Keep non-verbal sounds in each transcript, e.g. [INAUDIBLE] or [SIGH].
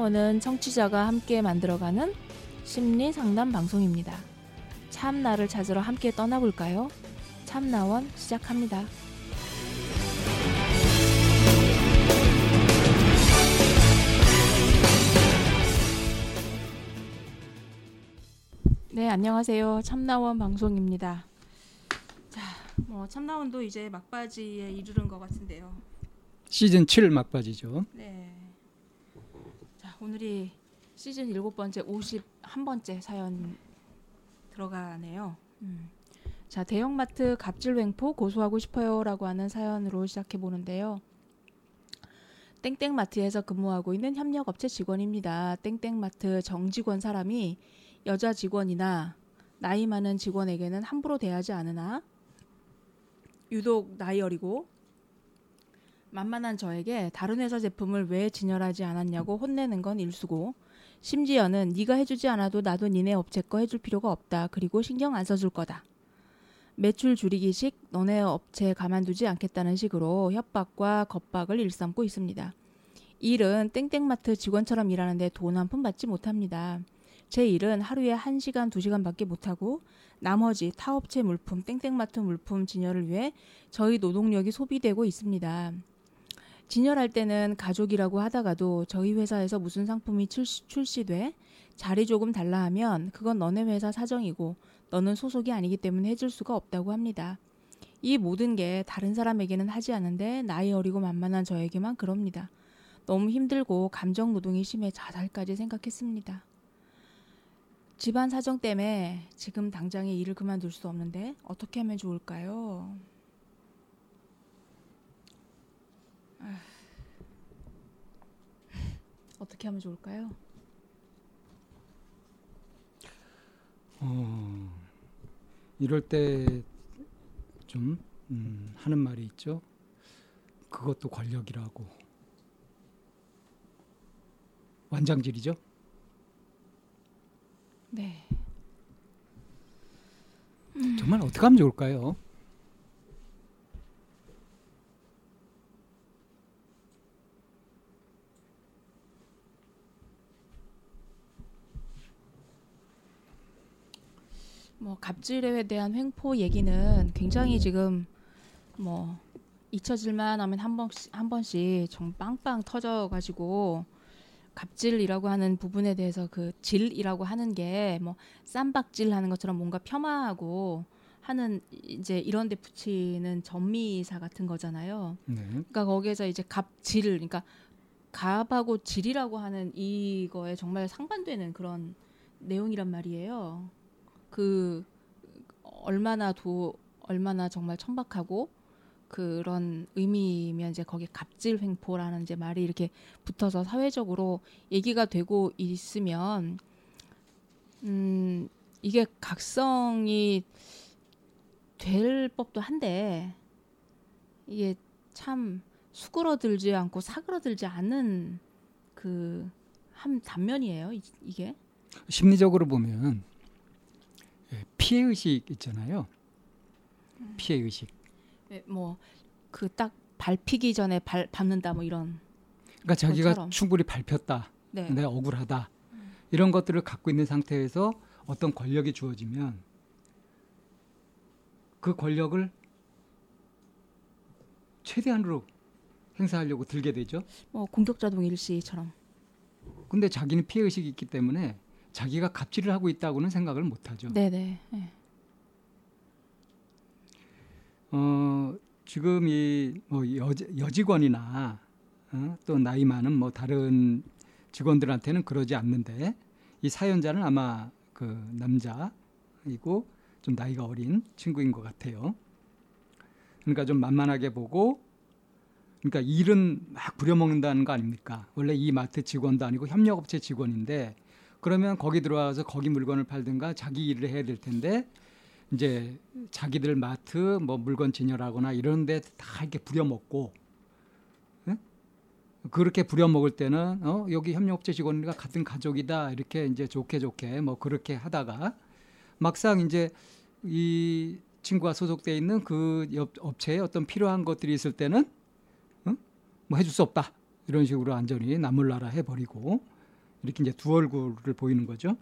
참나원은 청취자가 함께 만들어가는 심리 상담 방송입니다. 참나를 찾으러 함께 떠나볼까요? 참나원 시작합니다. 네, 안녕하세요. 참나원 방송입니다. 자, 뭐 참나원도 이제 막바지에 이르는 것 같은데요. 시즌 7 막바지죠. 네. 자, 오늘이 시즌 일곱 번째 51번째 사연 들어가네요. 음. 자, 대형마트 갑질 횡포 고소하고 싶어요라고 하는 사연으로 시작해 보는데요. 땡땡마트에서 근무하고 있는 협력업체 직원입니다. 땡땡마트 정직원 사람이 여자 직원이나 나이 많은 직원에게는 함부로 대하지 않으나 유독 나이 어리고 만만한 저에게 다른 회사 제품을 왜 진열하지 않았냐고 혼내는 건 일수고 심지어는 네가 해주지 않아도 나도 니네 업체 거 해줄 필요가 없다. 그리고 신경 안 써줄 거다. 매출 줄이기식 너네 업체 가만두지 않겠다는 식으로 협박과 겁박을 일삼고 있습니다. 일은 땡땡마트 직원처럼 일하는데 돈 한 푼 받지 못합니다. 제 일은 하루에 1시간, 2시간밖에 못하고 나머지 타업체 물품, 땡땡마트 물품 진열을 위해 저희 노동력이 소비되고 있습니다. 진열할 때는 가족이라고 하다가도 저희 회사에서 무슨 상품이 출시, 출시돼 자리 조금 달라 하면 그건 너네 회사 사정이고 너는 소속이 아니기 때문에 해줄 수가 없다고 합니다. 이 모든 게 다른 사람에게는 하지 않은데 나이 어리고 만만한 저에게만 그럽니다. 너무 힘들고 감정 노동이 심해 자살까지 생각했습니다. 집안 사정 때문에 지금 당장에 일을 그만둘 수 없는데 어떻게 하면 좋을까요? 어떻게 하면 좋을까요? 어, 이럴 때좀 음, 하는 말이 있죠. 그것도 권력이라고. 완장질이죠. 네. 정말 어떻게 하면 좋을까요? 뭐 갑질에 대한 횡포 얘기는 굉장히 지금 뭐 잊혀질만 하면 한 번씩 한 번씩 정 빵빵 터져 가지고 갑질이라고 하는 부분에 대해서 그 질이라고 하는 게 뭐 쌈박질 하는 것처럼 뭔가 폄하하고 하는 이제 이런 데 붙이는 전미사 같은 거잖아요. 네. 그러니까 거기에서 이제 갑질 그러니까 갑하고 질이라고 하는 이거에 정말 상반되는 그런 내용이란 말이에요. 그 얼마나 도 얼마나 정말 천박하고 그런 의미면 이제 거기 갑질 횡포라는 이제 말이 이렇게 붙어서 사회적으로 얘기가 되고 있으면 음 이게 각성이 될 법도 한데 이게 참 수그러들지 않고 사그러들지 않는 그한 단면이에요. 이, 이게 심리적으로 보면 예, 피해 의식 있잖아요. 피해 의식. 네, 뭐그 딱 밟히기 전에 발, 밟는다 뭐 이런. 그러니까 자기가 것처럼. 충분히 밟혔다. 네. 내가 억울하다. 이런 것들을 갖고 있는 상태에서 어떤 권력이 주어지면 그 권력을 최대한으로 행사하려고 들게 되죠. 뭐 공격자동 일시처럼. 근데 자기는 피해 의식이 있기 때문에 자기가 갑질을 하고 있다고는 생각을 못 하죠. 네네. 네. 어, 지금 이뭐 여직원이나 어, 또 나이 많은 뭐 다른 직원들한테는 그러지 않는데 이 사연자는 아마 그 남자이고 좀 나이가 어린 친구인 것 같아요. 그러니까 좀 만만하게 보고 그러니까 일은 막 부려먹는다는 거 아닙니까? 원래 이 마트 직원도 아니고 협력업체 직원인데 그러면 거기 들어와서 거기 물건을 팔든가 자기 일을 해야 될 텐데 이제 자기들 마트 뭐 물건 진열하거나 이런 데 다 이렇게 부려먹고 예? 그렇게 부려먹을 때는 어 여기 협력업체 직원과 같은 가족이다 이렇게 이제 좋게 좋게 뭐 그렇게 하다가 막상 이제 이 친구가 소속돼 있는 그 옆 업체에 어떤 필요한 것들이 있을 때는 어? 뭐 해줄 수 없다 이런 식으로 완전히 나몰라라 해버리고 이렇게 이제 두 얼굴을 보이는 거죠.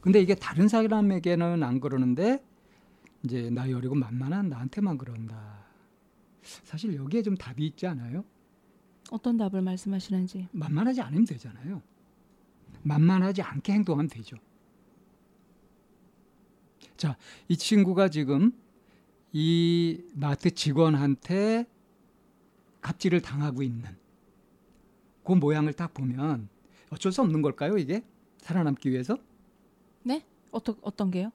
근데 이게 다른 사람에게는 안 그러는데 이제 나이 어리고 만만한 나한테만 그런다. 사실 여기에 좀 답이 있지 않아요? 어떤 답을 말씀하시는지. 만만하지 않으면 되잖아요. 만만하지 않게 행동하면 되죠. 자, 이 친구가 지금 이 마트 직원한테 갑질을 당하고 있는 그 모양을 딱 보면 어쩔 수 없는 걸까요, 이게? 살아남기 위해서? 어떤 어떤 게요?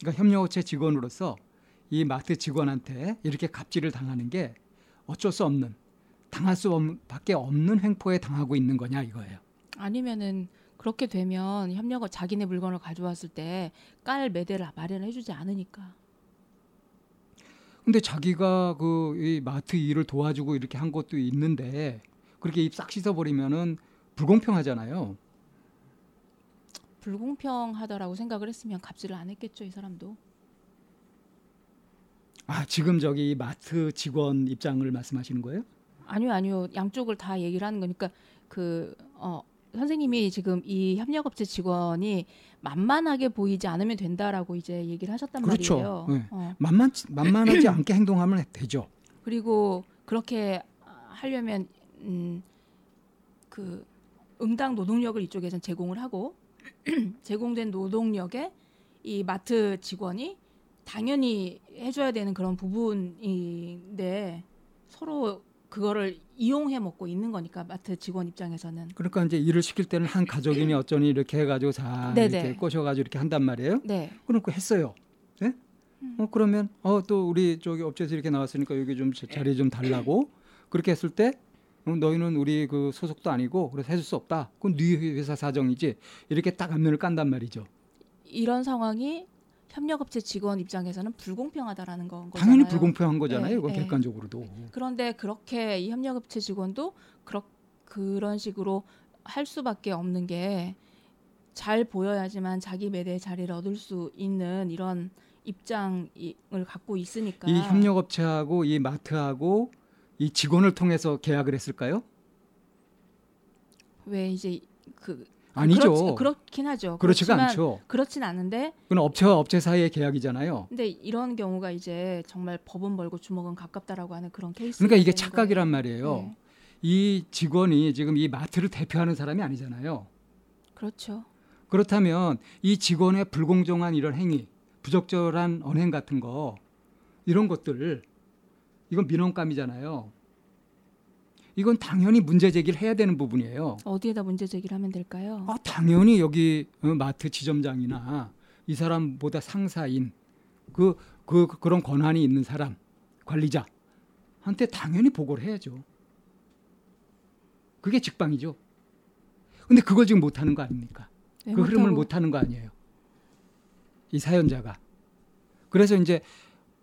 그러니까 협력업체 직원으로서 이 마트 직원한테 이렇게 갑질을 당하는 게 어쩔 수 없는 당할 수 없, 밖에 없는 횡포에 당하고 있는 거냐 이거예요. 아니면은 그렇게 되면 협력업 자기네 물건을 가져왔을 때 깔 매대를 마련해 주지 않으니까. 근데 자기가 그 이 마트 일을 도와주고 이렇게 한 것도 있는데 그렇게 입 싹 씻어버리면은 불공평하잖아요. 불공평하다라고 생각을 했으면 갑질을 안 했겠죠 이 사람도. 아 지금 저기 마트 직원 입장을 말씀하시는 거예요? 아니요 아니요 양쪽을 다 얘기를 하는 거니까 그 어, 선생님이 지금 이 협력업체 직원이 만만하게 보이지 않으면 된다라고 이제 얘기를 하셨단 그렇죠. 말이에요. 네. 어, 만만 만만하지 않게 행동하면 되죠. 그리고 그렇게 하려면 음, 그 응당 노동력을 이쪽에선 제공을 하고 [CLEARS THROAT] 제공된 노동력에 이 마트 직원이 당연히 해줘야 되는 그런 부분인데 서로 그거를 이용해 먹고 있는 거니까 마트 직원 입장에서는 그러니까 이제 일을 시킬 때는 한 가족이니 어쩌니 이렇게 해가지고 자 네네. 이렇게 꼬셔가지고 이렇게 한단 말이에요. 네 그러니까 했어요. 네? 어 그러면 어 또 우리 저기 업체에서 이렇게 나왔으니까 여기 좀 자- 자리 좀 달라고 그렇게 했을 때 어, 너희는 우리 그 소속도 아니고 그래서 해줄 수 없다. 그건 네 회사 사정이지. 이렇게 딱 앞면을 깐단 말이죠. 이런 상황이 협력업체 직원 입장에서는 불공평하다라는 건 거잖아요. 당연히 불공평한 거잖아요. 네, 이거 네. 객관적으로도. 그런데 그렇게 이 협력업체 직원도 그렇 그런 식으로 할 수밖에 없는 게 잘 보여야지만 자기 매대 자리를 얻을 수 있는 이런 입장을 갖고 있으니까 이 협력업체하고 이 마트하고 이 직원을 통해서 계약을 했을까요? 왜 이제 그 아니죠. 그렇, 긴 하죠. 그렇지가 그렇지만 않죠. 그렇진 않은데 그건 업체와 업체 사이의 계약이잖아요. 근데 이런 경우가 이제 정말 법은 벌고 주먹은 가깝다라고 하는 그런 케이스. 그러니까 이게 착각이란 말이에요. 네. 이 직원이 지금 이 마트를 대표하는 사람이 아니잖아요. 그렇죠. 그렇다면 이 직원의 불공정한 이런 행위, 부적절한 언행 같은 거 이런 것들 이건 민원감이잖아요. 이건 당연히 문제 제기를 해야 되는 부분이에요. 어디에다 문제 제기를 하면 될까요? 아, 당연히 여기 어, 마트 지점장이나 이 사람보다 상사인 그, 그 그런 권한이 있는 사람 관리자한테 당연히 보고를 해야죠. 그게 직방이죠. 근데 그걸 지금 못 하는 거 아닙니까? 왜그 흐름을 네, 못 하는 거 아니에요. 이 사연자가. 그래서 이제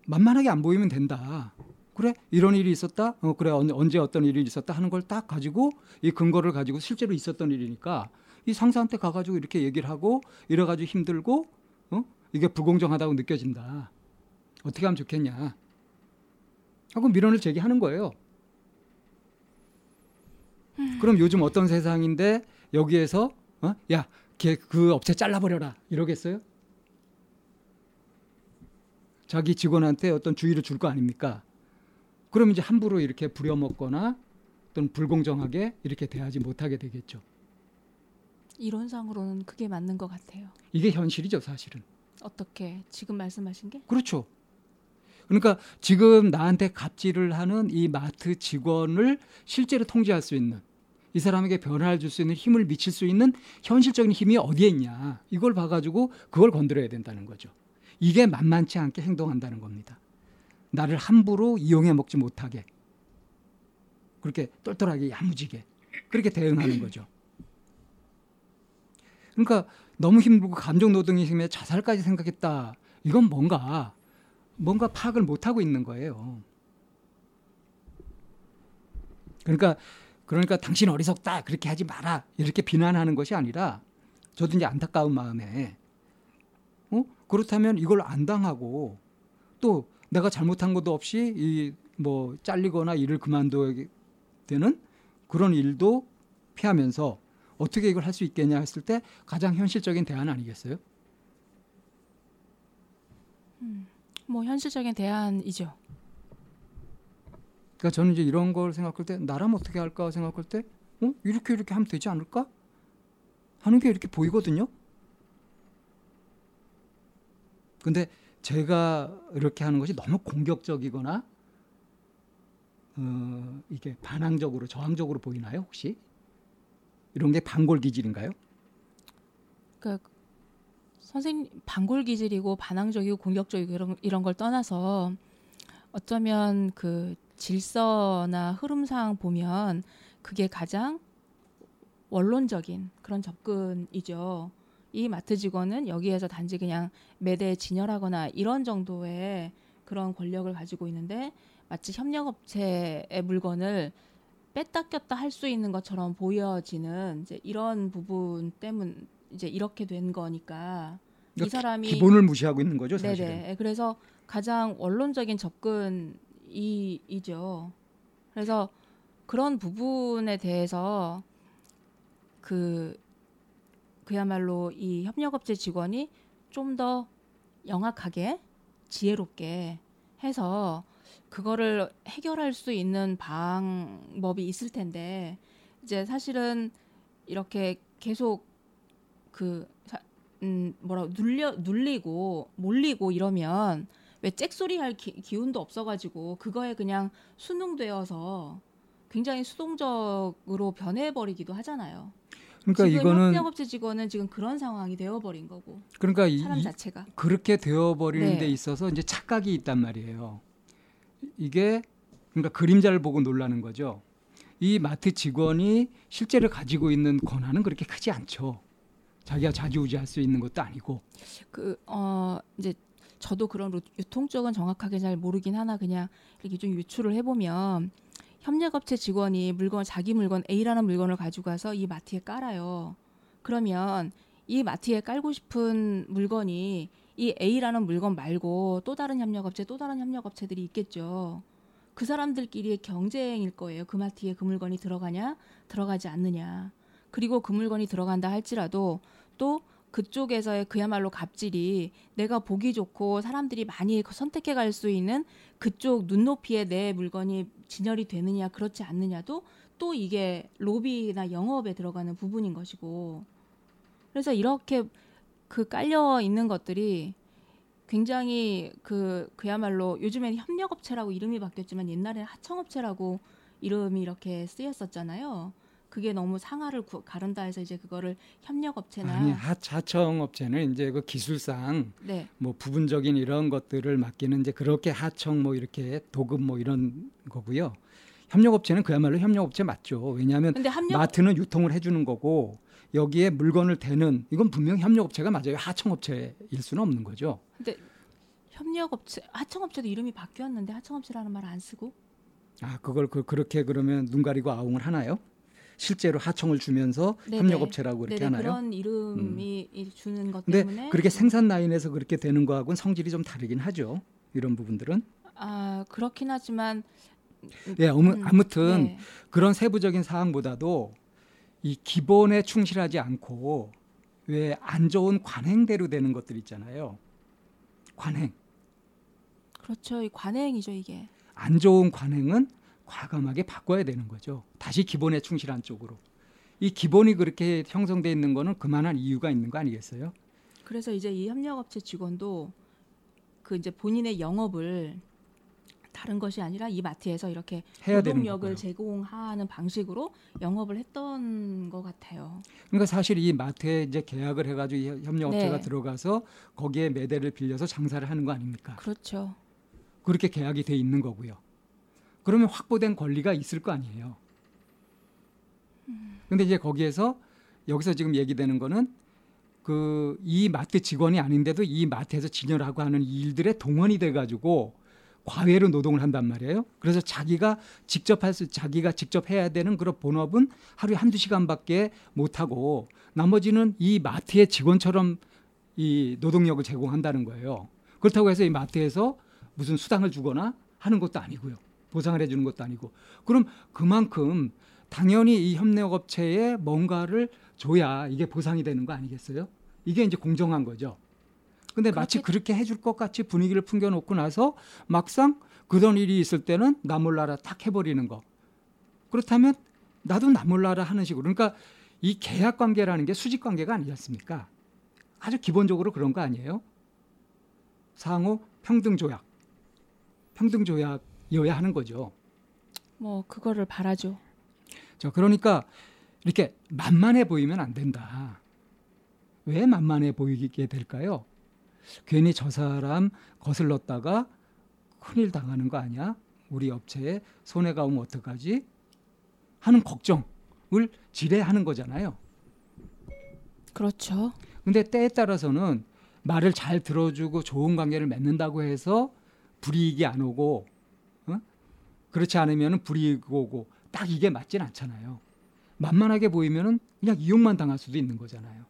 만만하게 안 보이면 된다. 그래 이런 일이 있었다. 어 그래 언- 언제 어떤 일이 있었다 하는 걸 딱 가지고 이 근거를 가지고 실제로 있었던 일이니까 이 상사한테 가가지고 이렇게 얘기를 하고 이래가지고 힘들고 어 이게 불공정하다고 느껴진다. 어떻게 하면 좋겠냐. 하고 민원을 제기하는 거예요. 그럼 요즘 어떤 세상인데 여기에서 어? 야, 걔 그 업체 잘라버려라 이러겠어요? 자기 직원한테 어떤 주의를 줄 거 아닙니까? 그럼 이제 함부로 이렇게 부려먹거나 또는 불공정하게 이렇게 대하지 못하게 되겠죠. 이론상으로는 그게 맞는 것 같아요. 이게 현실이죠, 사실은. 어떻게 지금 말씀하신 게? 그렇죠. 그러니까 지금 나한테 갑질을 하는 이 마트 직원을 실제로 통제할 수 있는 이 사람에게 변화를 줄 수 있는 힘을 미칠 수 있는 현실적인 힘이 어디에 있냐 이걸 봐가지고 그걸 건드려야 된다는 거죠. 이게 만만치 않게 행동한다는 겁니다. 나를 함부로 이용해 먹지 못하게 그렇게 똘똘하게 야무지게 그렇게 대응하는 [CLEARS THROAT] 거죠. 그러니까 너무 힘들고 감정 노동의 힘에 자살까지 생각했다. 이건 뭔가 뭔가 파악을 못 하고 있는 거예요. 그러니까 그러니까 당신 어리석다 그렇게 하지 마라 이렇게 비난하는 것이 아니라 저도 이제 안타까운 마음에 어 그렇다면 이걸 안 당하고 또 내가 잘못한 것도 없이 이 뭐 잘리거나 일을 그만둬야 되는 그런 일도 피하면서 어떻게 이걸 할 수 있겠냐 했을 때 가장 현실적인 대안 아니겠어요? 뭐 현실적인 대안이죠. 그러니까 저는 이제 이런 걸 생각할 때 나라면 어떻게 할까 생각할 때 어? 이렇게 이렇게 하면 되지 않을까? 하는 게 이렇게 보이거든요. 근데 제가 이렇게 하는 것이 너무 공격적이거나 어, 이게 반항적으로 저항적으로 보이나요 혹시? 이런 게 반골 기질인가요? 그러니까 선생님 반골 기질이고 반항적이고 공격적이고 이런 이런 걸 떠나서 어쩌면 그 질서나 흐름상 보면 그게 가장 원론적인 그런 접근이죠. 이 마트 직원은 여기에서 단지 그냥 매대 진열하거나 이런 정도의 그런 권력을 가지고 있는데 마치 협력업체의 물건을 뺐다 꼈다 할 수 있는 것처럼 보여지는 이제 이런 부분 때문 이제 이렇게 된 거니까 이 그러니까 사람이 기본을 무시하고 있는 거죠 사실은. 네네 그래서 가장 원론적인 접근이죠. 그래서 그런 부분에 대해서 그 그야말로 이 협력업체 직원이 좀 더 영악하게 지혜롭게 해서 그거를 해결할 수 있는 방법이 있을 텐데 이제 사실은 이렇게 계속 그 사- 음, 뭐라 눌려 눌리고 몰리고 이러면 왜 잭소리 할 기, 기운도 없어가지고 그거에 그냥 순응되어서 굉장히 수동적으로 변해버리기도 하잖아요. 그러니까 이거는 협력업체 직원은 지금 그런 상황이 되어버린 거고 그러니까 이, 사람 이- 자체가 그렇게 되어버리는 네. 데 있어서 이제 착각이 있단 말이에요. 이게 그러니까 그림자를 보고 놀라는 거죠. 이 마트 직원이 실제로 가지고 있는 권한은 그렇게 크지 않죠. 자기가 좌지우지할 수 있는 것도 아니고. 그어 이제 저도 그런 루- 유통 쪽은 정확하게 잘 모르긴 하나 그냥 이렇게 좀 유추를 해보면 협력업체 직원이 물건 자기 물건 A라는 물건을 가지고 가서 이 마트에 깔아요. 그러면 이 마트에 깔고 싶은 물건이 이 A라는 물건 말고 또 다른 협력업체 또 다른 협력업체들이 있겠죠. 그 사람들끼리의 경쟁일 거예요. 그 마트에 그 물건이 들어가냐 들어가지 않느냐. 그리고 그 물건이 들어간다 할지라도 또 그쪽에서의 그야말로 갑질이 내가 보기 좋고 사람들이 많이 선택해 갈 수 있는 그쪽 눈높이에 내 물건이 진열이 되느냐 그렇지 않느냐도 또 이게 로비나 영업에 들어가는 부분인 것이고 그래서 이렇게 그 깔려 있는 것들이 굉장히 그 그야말로 요즘엔 협력업체라고 이름이 바뀌었지만 옛날에 하청업체라고 이름이 이렇게 쓰였었잖아요. 그게 너무 상하를 구- 가른다 해서 이제 그거를 협력업체나 아니 하, 하청 업체는 이제 그 기술상 네 뭐 부분적인 이런 것들을 맡기는 이제 그렇게 하청 뭐 이렇게 도급 뭐 이런 거고요. 협력업체는 그야말로 협력업체 맞죠. 왜냐하면 근데 협력 마트는 유통을 해주는 거고 여기에 물건을 대는 이건 분명 히 협력업체가 맞아요. 하청업체일 수는 없는 거죠. 협력업체 하청업체도 이름이 바뀌었는데 하청업체라는 말 안 쓰고 아 그걸 그, 그렇게 그러면 눈 가리고 아웅을 하나요? 실제로 하청을 주면서 네네. 협력업체라고 이렇게 네네, 하나요? 음. 그런 이름이 이- 주는 것 근데 때문에 그렇게 생산 라인에서 그렇게 되는 거하고는 성질이 좀 다르긴 하죠. 이런 부분들은. 아 그렇긴 하지만 예, 음, 아무튼 네. 그런 세부적인 사항보다도 이 기본에 충실하지 않고 왜 안 좋은 관행대로 되는 것들 있잖아요. 관행. 그렇죠 이 관행이죠 이게 안 좋은 관행은 과감하게 바꿔야 되는 거죠. 다시 기본에 충실한 쪽으로. 이 기본이 그렇게 형성돼 있는 거는 그만한 이유가 있는 거 아니겠어요? 그래서 이제 이 협력업체 직원도 그 이제 본인의 영업을 다른 것이 아니라 이 마트에서 이렇게 노동력을. 제공하는 방식으로 영업을 했던 것 같아요. 그러니까 사실 이 마트에 이제 계약을 해가지고 이 협력업체가 네. 들어가서 거기에 매대를 빌려서 장사를 하는 거 아닙니까? 그렇죠. 그렇게 계약이 돼 있는 거고요. 그러면 확보된 권리가 있을 거 아니에요. 근데 이제 거기에서 여기서 지금 얘기되는 거는 그 이 마트 직원이 아닌데도 이 마트에서 진열하고 하는 이 일들에 동원이 돼 가지고 과외로 노동을 한단 말이에요. 그래서 자기가 직접 할 수, 자기가 직접 해야 되는 그런 본업은 하루에 한두 시간밖에 못 하고 나머지는 이 마트의 직원처럼 이 노동력을 제공한다는 거예요. 그렇다고 해서 이 마트에서 무슨 수당을 주거나 하는 것도 아니고요. 보상을 해주는 것도 아니고. 그럼 그만큼 당연히 이 협력업체에 뭔가를 줘야 이게 보상이 되는 거 아니겠어요? 이게 이제 공정한 거죠. 근데 마치 그렇게 해줄 것 같이 분위기를 풍겨놓고 나서 막상 그런 일이 있을 때는 나 몰라라 딱 해버리는 거. 그렇다면 나도 나 몰라라 하는 식으로. 그러니까 이 계약 관계라는 게 수직 관계가 아니지 않습니까? 아주 기본적으로 그런 거 아니에요? 상호 평등 조약. 평등 조약 이어야 하는 거죠. 뭐 그거를 바라죠. 자, 그러니까 이렇게 만만해 보이면 안 된다. 왜 만만해 보이게 될까요? 괜히 저 사람 거슬렀다가 큰일 당하는 거 아니야? 우리 업체에 손해가 오면 어떡하지? 하는 걱정을 지레하는 거잖아요. 그렇죠. 근데 때에 따라서는 말을 잘 들어주고 좋은 관계를 맺는다고 해서 불이익이 안 오고 어? 그렇지 않으면 불이익 오고 딱 이게 맞진 않잖아요. 만만하게 보이면은 그냥 이용만 당할 수도 있는 거잖아요.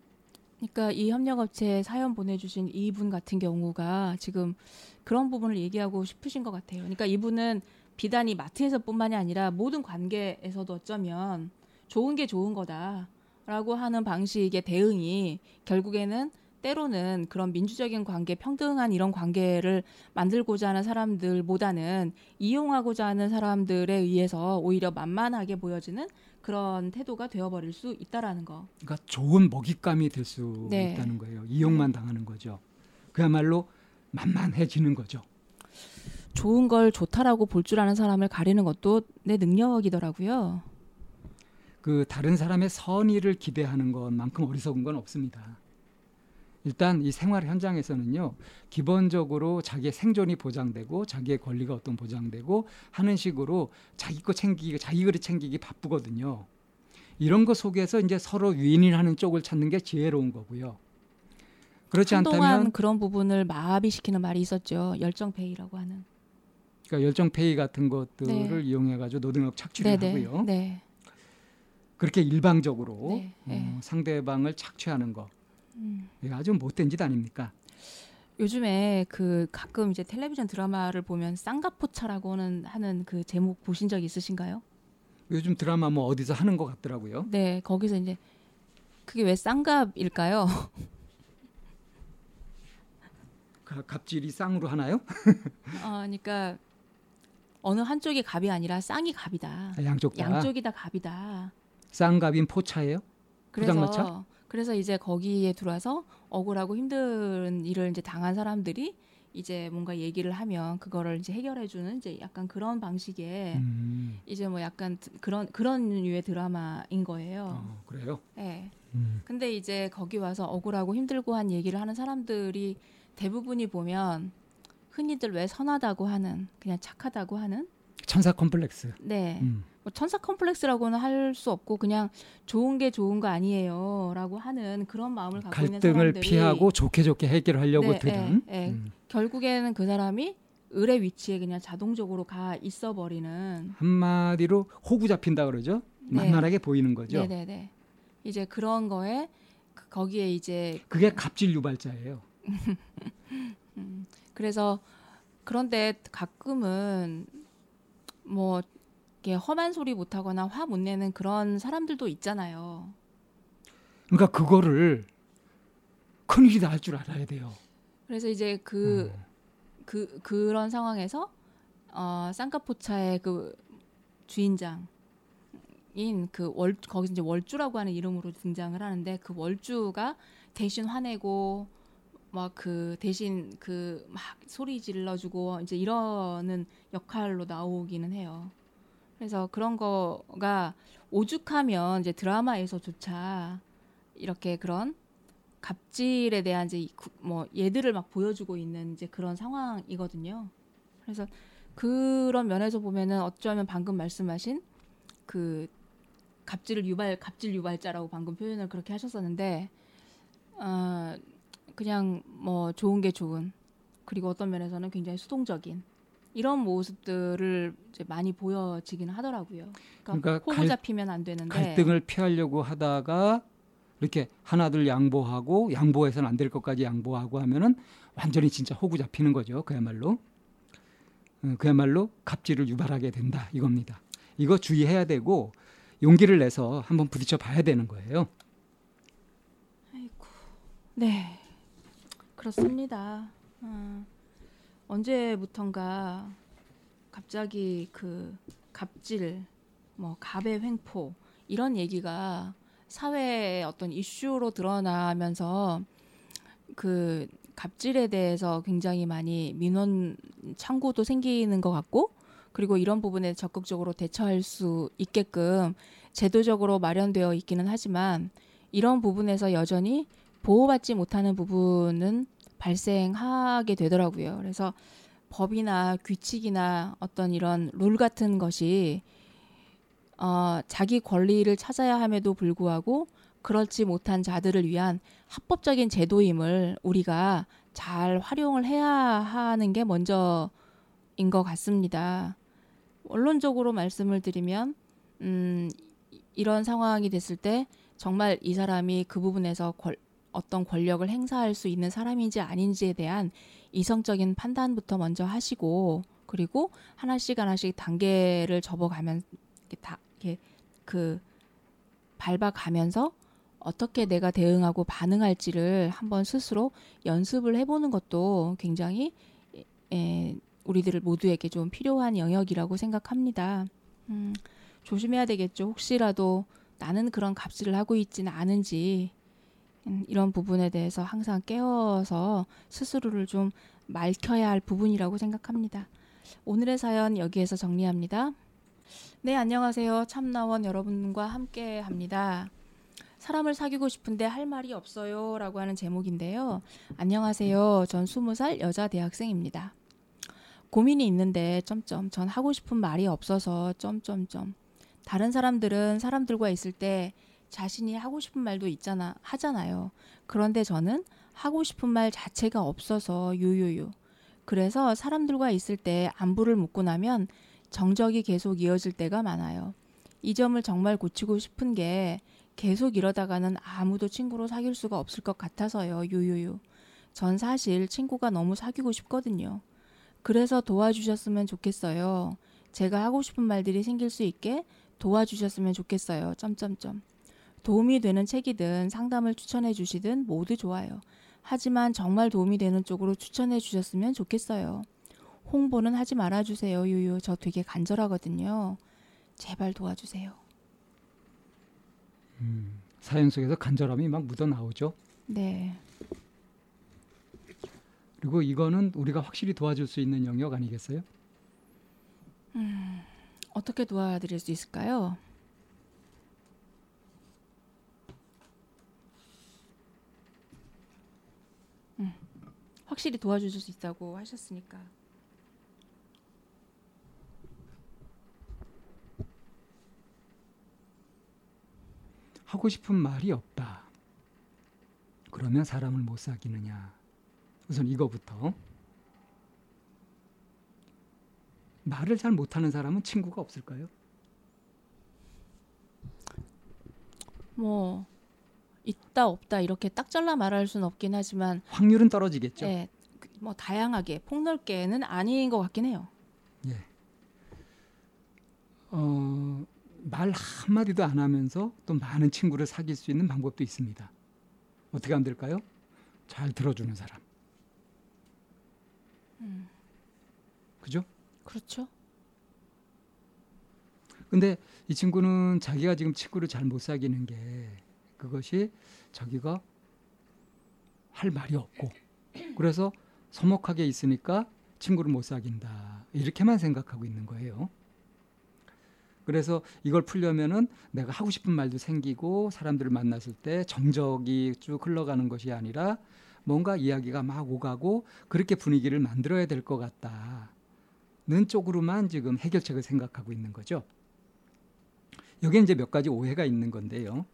그러니까 이 협력업체 사연 보내주신 이분 같은 경우가 지금 그런 부분을 얘기하고 싶으신 것 같아요. 그러니까 이분은 비단이 마트에서뿐만이 아니라 모든 관계에서도 어쩌면 좋은 게 좋은 거다라고 하는 방식의 대응이 결국에는 때로는 그런 민주적인 관계, 평등한 이런 관계를 만들고자 하는 사람들보다는 이용하고자 하는 사람들에 의해서 오히려 만만하게 보여지는 그런 태도가 되어버릴 수 있다라는 거. 그러니까 좋은 먹잇감이 될 수 네. 있다는 거예요. 이용만 당하는 거죠. 그야말로 만만해지는 거죠. 좋은 걸 좋다라고 볼 줄 아는 사람을 가리는 것도 내 능력이더라고요. 그 다른 사람의 선의를 기대하는 것만큼 어리석은 건 없습니다. 일단 이 생활 현장에서는요 기본적으로 자기의 생존이 보장되고 자기의 권리가 어떤 보장되고 하는 식으로 자기 거 챙기기 자기 그릇 챙기기 바쁘거든요. 이런 것 속에서 이제 서로 윈윈하는 쪽을 찾는 게 지혜로운 거고요. 그렇지 않다면 그런 부분을 마비시키는 말이 있었죠. 열정페이라고 하는. 그러니까 열정페이 같은 것들을 네. 이용해 가지고 노동력 착취를 네네. 하고요. 네. 그렇게 일방적으로 네, 어, 네. 상대방을 착취하는 거 음. 아주 못된 짓 아닙니까 요즘에 그 가끔 이제 텔레비전 드라마를 보면 쌍가포차라고 하는 하는 그 제목 보신 적 있으신가요? 요즘 드라마 뭐 어디서 하는 것 같더라고요 네, 거기서 이제 그게 왜 쌍갑일까요? [LAUGHS] 가- 갑질이 쌍으로 하나요? [LAUGHS] 어, 그러니까 어느 한쪽이 갑이 아니라 쌍이 갑이다. 아, 양쪽 다 양쪽이 다 갑이다. 쌍갑인 포차예요? 그래서 포장마차? 그래서 이제 거기에 들어와서 억울하고 힘든 일을 이제 당한 사람들이 이제 뭔가 얘기를 하면 그거를 이제 해결해 주는 이제 약간 그런 방식의 음, 이제 뭐 약간 드- 그런 그런 류의 드라마인 거예요. 어, 그래요. 예. 음. 근데 이제 거기 와서 억울하고 힘들고 한 얘기를 하는 사람들이 대부분이 보면 흔히들 왜 선하다고 하는 그냥 착하다고 하는 천사 컴플렉스. 네. 음. 뭐 천사 컴플렉스라고는 할 수 없고 그냥 좋은 게 좋은 거 아니에요라고 하는 그런 마음을 갖고 있는 사람들이 피하고 좋게 좋게 해결하려고 네, 드는. 네, 네. 음. 결국에는 그 사람이 을의 위치에 그냥 자동적으로 가 있어 버리는 한마디로 호구 잡힌다 그러죠. 네. 만만하게 보이는 거죠. 네네네 이제 그런 거에 그- 거기에 이제 그게 갑질 유발자예요. [LAUGHS] 음, 그래서 그런데 가끔은 뭐 이렇게 험한 소리 못 하거나 화 못 내는 그런 사람들도 있잖아요. 그러니까 그거를 큰일이다 할 줄 알아야 돼요. 그래서 이제 그 음. 그 그런 상황에서 어 쌍꺼포차의 그 주인장인 그 월 거기서 이제 월주라고 하는 이름으로 등장을 하는데 그 월주가 대신 화내고 막 그 대신 그 막 소리 질러주고 이제 이러는 역할로 나오기는 해요. 그래서 그런 거가 오죽하면 이제 드라마에서조차 이렇게 그런 갑질에 대한 이제 뭐 예들을 막 보여주고 있는 이제 그런 상황이거든요. 그래서 그런 면에서 보면은 어쩌면 방금 말씀하신 그 갑질을 유발 갑질 유발자라고 방금 표현을 그렇게 하셨었는데 어 그냥 뭐 좋은 게 좋은 그리고 어떤 면에서는 굉장히 수동적인 이런 모습들을 이제 많이 보여지기는 하더라고요. 그러니까, 그러니까 호구 갈- 잡히면 안 되는데 갈등을 피하려고 하다가 이렇게 하나둘 양보하고 양보해서는 안 될 것까지 양보하고 하면은 완전히 진짜 호구 잡히는 거죠. 그야말로. 어, 그야말로 갑질을 유발하게 된다 이겁니다. 이거 주의해야 되고 용기를 내서 한번 부딪혀 봐야 되는 거예요. 아이고, 네, 그렇습니다. 어, 언제부턴가 갑자기 그 갑질, 뭐 갑의 횡포 이런 얘기가 사회의 어떤 이슈로 드러나면서 그 갑질에 대해서 굉장히 많이 민원 창구도 생기는 것 같고 그리고 이런 부분에 적극적으로 대처할 수 있게끔 제도적으로 마련되어 있기는 하지만 이런 부분에서 여전히 보호받지 못하는 부분은 발생하게 되더라고요. 그래서 법이나 규칙이나 어떤 이런 룰 같은 것이 어, 자기 권리를 찾아야 함에도 불구하고 그렇지 못한 자들을 위한 합법적인 제도임을 우리가 잘 활용을 해야 하는 게 먼저인 것 같습니다. 원론적으로 말씀을 드리면, 음, 이런 상황이 됐을 때 정말 이 사람이 그 부분에서 권, 어떤 권력을 행사할 수 있는 사람인지 아닌지에 대한 이성적인 판단부터 먼저 하시고, 그리고 하나씩 하나씩 단계를 접어가면, 다, 이렇게 그, 밟아가면서 어떻게 내가 대응하고 반응할지를 한번 스스로 연습을 해보는 것도 굉장히 에, 우리들 모두에게 좀 필요한 영역이라고 생각합니다. 음, 조심해야 되겠죠. 혹시라도 나는 그런 값을 하고 있지는 않은지 음, 이런 부분에 대해서 항상 깨워서 스스로를 좀 맑혀야 할 부분이라고 생각합니다. 오늘의 사연 여기에서 정리합니다. 네, 안녕하세요. 참나원 여러분과 함께 합니다. 사람을 사귀고 싶은데 할 말이 없어요. 라고 하는 제목인데요. 안녕하세요. 전 20살 여자 대학생입니다. 고민이 있는데, 점점, 전 하고 싶은 말이 없어서, 점점점. 다른 사람들은 사람들과 있을 때 자신이 하고 싶은 말도 있잖아, 하잖아요. 그런데 저는 하고 싶은 말 자체가 없어서, 유유유. 그래서 사람들과 있을 때 안부를 묻고 나면 정적이 계속 이어질 때가 많아요. 이 점을 정말 고치고 싶은 게 계속 이러다가는 아무도 친구로 사귈 수가 없을 것 같아서요. 유유유. 전 사실 친구가 너무 사귀고 싶거든요. 그래서 도와주셨으면 좋겠어요. 제가 하고 싶은 말들이 생길 수 있게 도와주셨으면 좋겠어요. 점점점. 도움이 되는 책이든 상담을 추천해 주시든 모두 좋아요. 하지만 정말 도움이 되는 쪽으로 추천해 주셨으면 좋겠어요. 홍보는 하지 말아 주세요. 유유. 저 되게 간절하거든요. 제발 도와주세요. 음, 사연 속에서 간절함이 막 묻어 나오죠. 네. 그리고 이거는 우리가 확실히 도와줄 수 있는 영역 아니겠어요? 음, 어떻게 도와드릴 수 있을까요? 음, 확실히 도와주실 수 있다고 하셨으니까. 하고 싶은 말이 없다. 그러면 사람을 못 사귀느냐? 우선 이거부터. 말을 잘 못하는 사람은 친구가 없을까요? 뭐 있다 없다 이렇게 딱 잘라 말할 수는 없긴 하지만 확률은 떨어지겠죠. 예, 뭐 다양하게 폭넓게는 아닌 것 같긴 해요. 예. 어, 말 한마디도 안 하면서 또 많은 친구를 사귈 수 있는 방법도 있습니다. 어떻게 하면 될까요? 잘 들어주는 사람. 음. 그죠? 그렇죠. 근데 이 친구는 자기가 지금 친구를 잘 못 사귀는 게 그것이 자기가 할 말이 없고 그래서 서먹하게 있으니까 친구를 못 사귄다. 이렇게만 생각하고 있는 거예요. 그래서 이걸 풀려면은 내가 하고 싶은 말도 생기고 사람들을 만났을 때 정적이 쭉 흘러가는 것이 아니라 뭔가 이야기가 막 오가고 그렇게 분위기를 만들어야 될 것 같다는 쪽으로만 지금 해결책을 생각하고 있는 거죠. 여기에 이제 몇 가지 오해가 있는 건데요.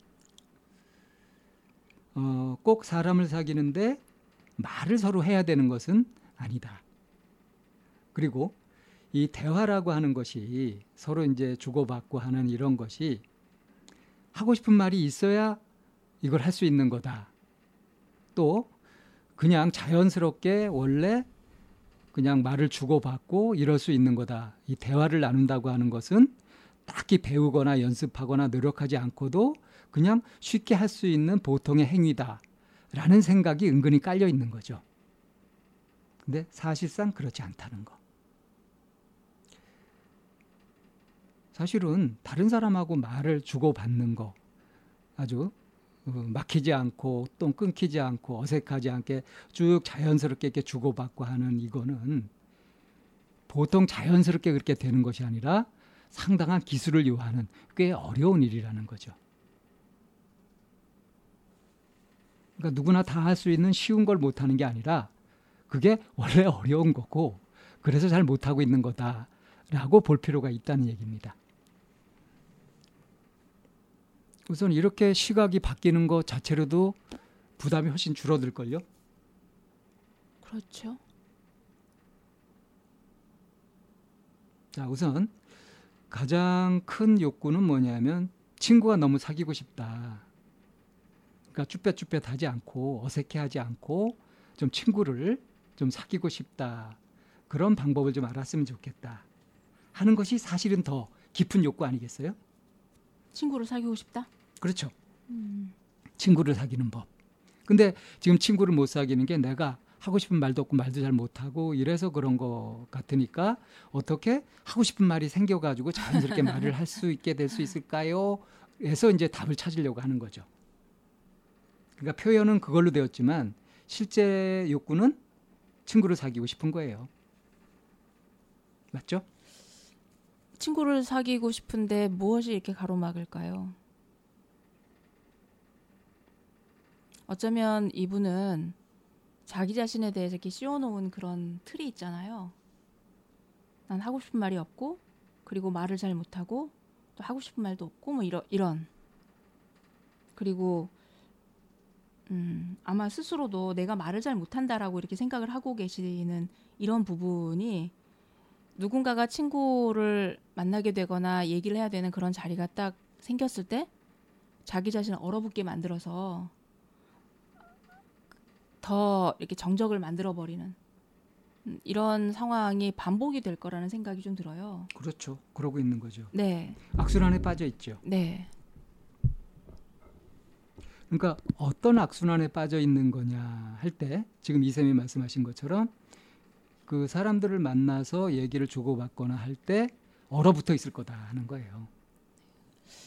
어, 꼭 사람을 사귀는데 말을 서로 해야 되는 것은 아니다. 그리고 이 대화라고 하는 것이 서로 이제 주고받고 하는 이런 것이 하고 싶은 말이 있어야 이걸 할 수 있는 거다. 또 그냥 자연스럽게 원래 그냥 말을 주고받고 이럴 수 있는 거다. 이 대화를 나눈다고 하는 것은 딱히 배우거나 연습하거나 노력하지 않고도 그냥 쉽게 할 수 있는 보통의 행위다라는 생각이 은근히 깔려 있는 거죠. 근데 사실상 그렇지 않다는 거. 사실은 다른 사람하고 말을 주고받는 거 아주 어, 막히지 않고 또 끊기지 않고 어색하지 않게 쭉 자연스럽게 이렇게 주고받고 하는 이거는 보통 자연스럽게 그렇게 되는 것이 아니라 상당한 기술을 요하는 꽤 어려운 일이라는 거죠. 그러니까 누구나 다 할 수 있는 쉬운 걸 못하는 게 아니라 그게 원래 어려운 거고 그래서 잘 못하고 있는 거다라고 볼 필요가 있다는 얘기입니다. 우선 이렇게 시각이 바뀌는 것 자체로도 부담이 훨씬 줄어들걸요? 그렇죠. 자, 우선 가장 큰 욕구는 뭐냐면 친구가 너무 사귀고 싶다. 그러니까 쭈뼛쭈뼛하지 않고 어색해하지 않고 좀 친구를 좀 사귀고 싶다. 그런 방법을 좀 알았으면 좋겠다. 하는 것이 사실은 더 깊은 욕구 아니겠어요? 친구를 사귀고 싶다. 그렇죠. 음. 친구를 사귀는 법. 근데 지금 친구를 못 사귀는 게 내가 하고 싶은 말도 없고 말도 잘 못하고 이래서 그런 거 같으니까 어떻게 하고 싶은 말이 생겨가지고 자연스럽게 말을 할 수 있게 될 수 있을까요? 에서 이제 답을 찾으려고 하는 거죠. 그러니까 표현은 그걸로 되었지만 실제 욕구는 친구를 사귀고 싶은 거예요. 맞죠? 친구를 사귀고 싶은데 무엇이 이렇게 가로막을까요? 어쩌면 이분은 자기 자신에 대해서 이렇게 씌워놓은 그런 틀이 있잖아요. 난 하고 싶은 말이 없고, 그리고 말을 잘 못하고, 또 하고 싶은 말도 없고, 뭐 이런 이런. 그리고 음, 아마 스스로도 내가 말을 잘 못한다라고 이렇게 생각을 하고 계시는 이런 부분이 누군가가 친구를 만나게 되거나 얘기를 해야 되는 그런 자리가 딱 생겼을 때 자기 자신을 얼어붙게 만들어서 더 이렇게 정적을 만들어 버리는 음, 이런 상황이 반복이 될 거라는 생각이 좀 들어요. 그렇죠. 그러고 있는 거죠. 네, 악순환에 빠져 있죠. 네, 그러니까 어떤 악순환에 빠져 있는 거냐 할 때 지금 이쌤이 말씀하신 것처럼 그 사람들을 만나서 얘기를 주고받거나 할 때 얼어붙어 있을 거다 하는 거예요.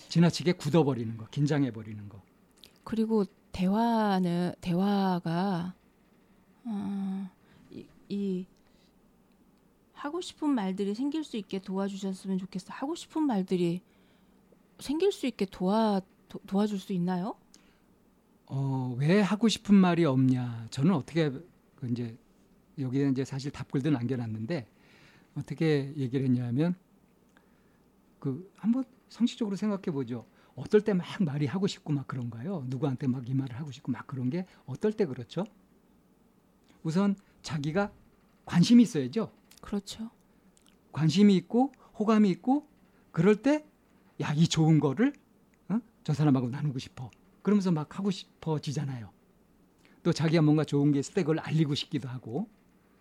지나치게 굳어버리는 거, 긴장해 버리는 거. 그리고 대화는 대화가 어, 이, 이 하고 싶은 말들이 생길 수 있게 도와주셨으면 좋겠어. 하고 싶은 말들이 생길 수 있게 도와 도, 도와줄 수 있나요? 어, 왜 하고 싶은 말이 없냐? 저는 어떻게 그 이제 여기에 이제 사실 답글도 남겨놨는데 어떻게 얘기를 했냐면 그 한번 상식적으로 생각해 보죠. 어떨 때 막 말이 하고 싶고 막 그런가요? 누구한테 막 이 말을 하고 싶고 막 그런 게 어떨 때 그렇죠? 우선 자기가 관심이 있어야죠. 그렇죠. 관심이 있고 호감이 있고 그럴 때 야 이 좋은 거를 어? 저 사람하고 나누고 싶어. 그러면서 막 하고 싶어지잖아요. 또 자기가 뭔가 좋은 게 있을 때 그걸 알리고 싶기도 하고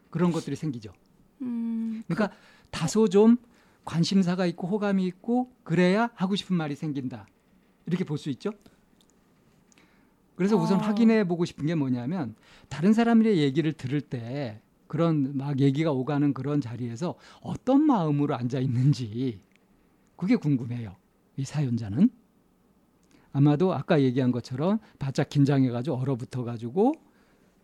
그런 것들이 생기죠. 음, 그러니까 다소 좀 관심사가 있고 호감이 있고 그래야 하고 싶은 말이 생긴다. 이렇게 볼 수 있죠. 그래서 우선 어. 확인해 보고 싶은 게 뭐냐면 다른 사람의 얘기를 들을 때 그런 막 얘기가 오가는 그런 자리에서 어떤 마음으로 앉아 있는지 그게 궁금해요. 이 사연자는 아마도 아까 얘기한 것처럼 바짝 긴장해 가지고 얼어붙어 가지고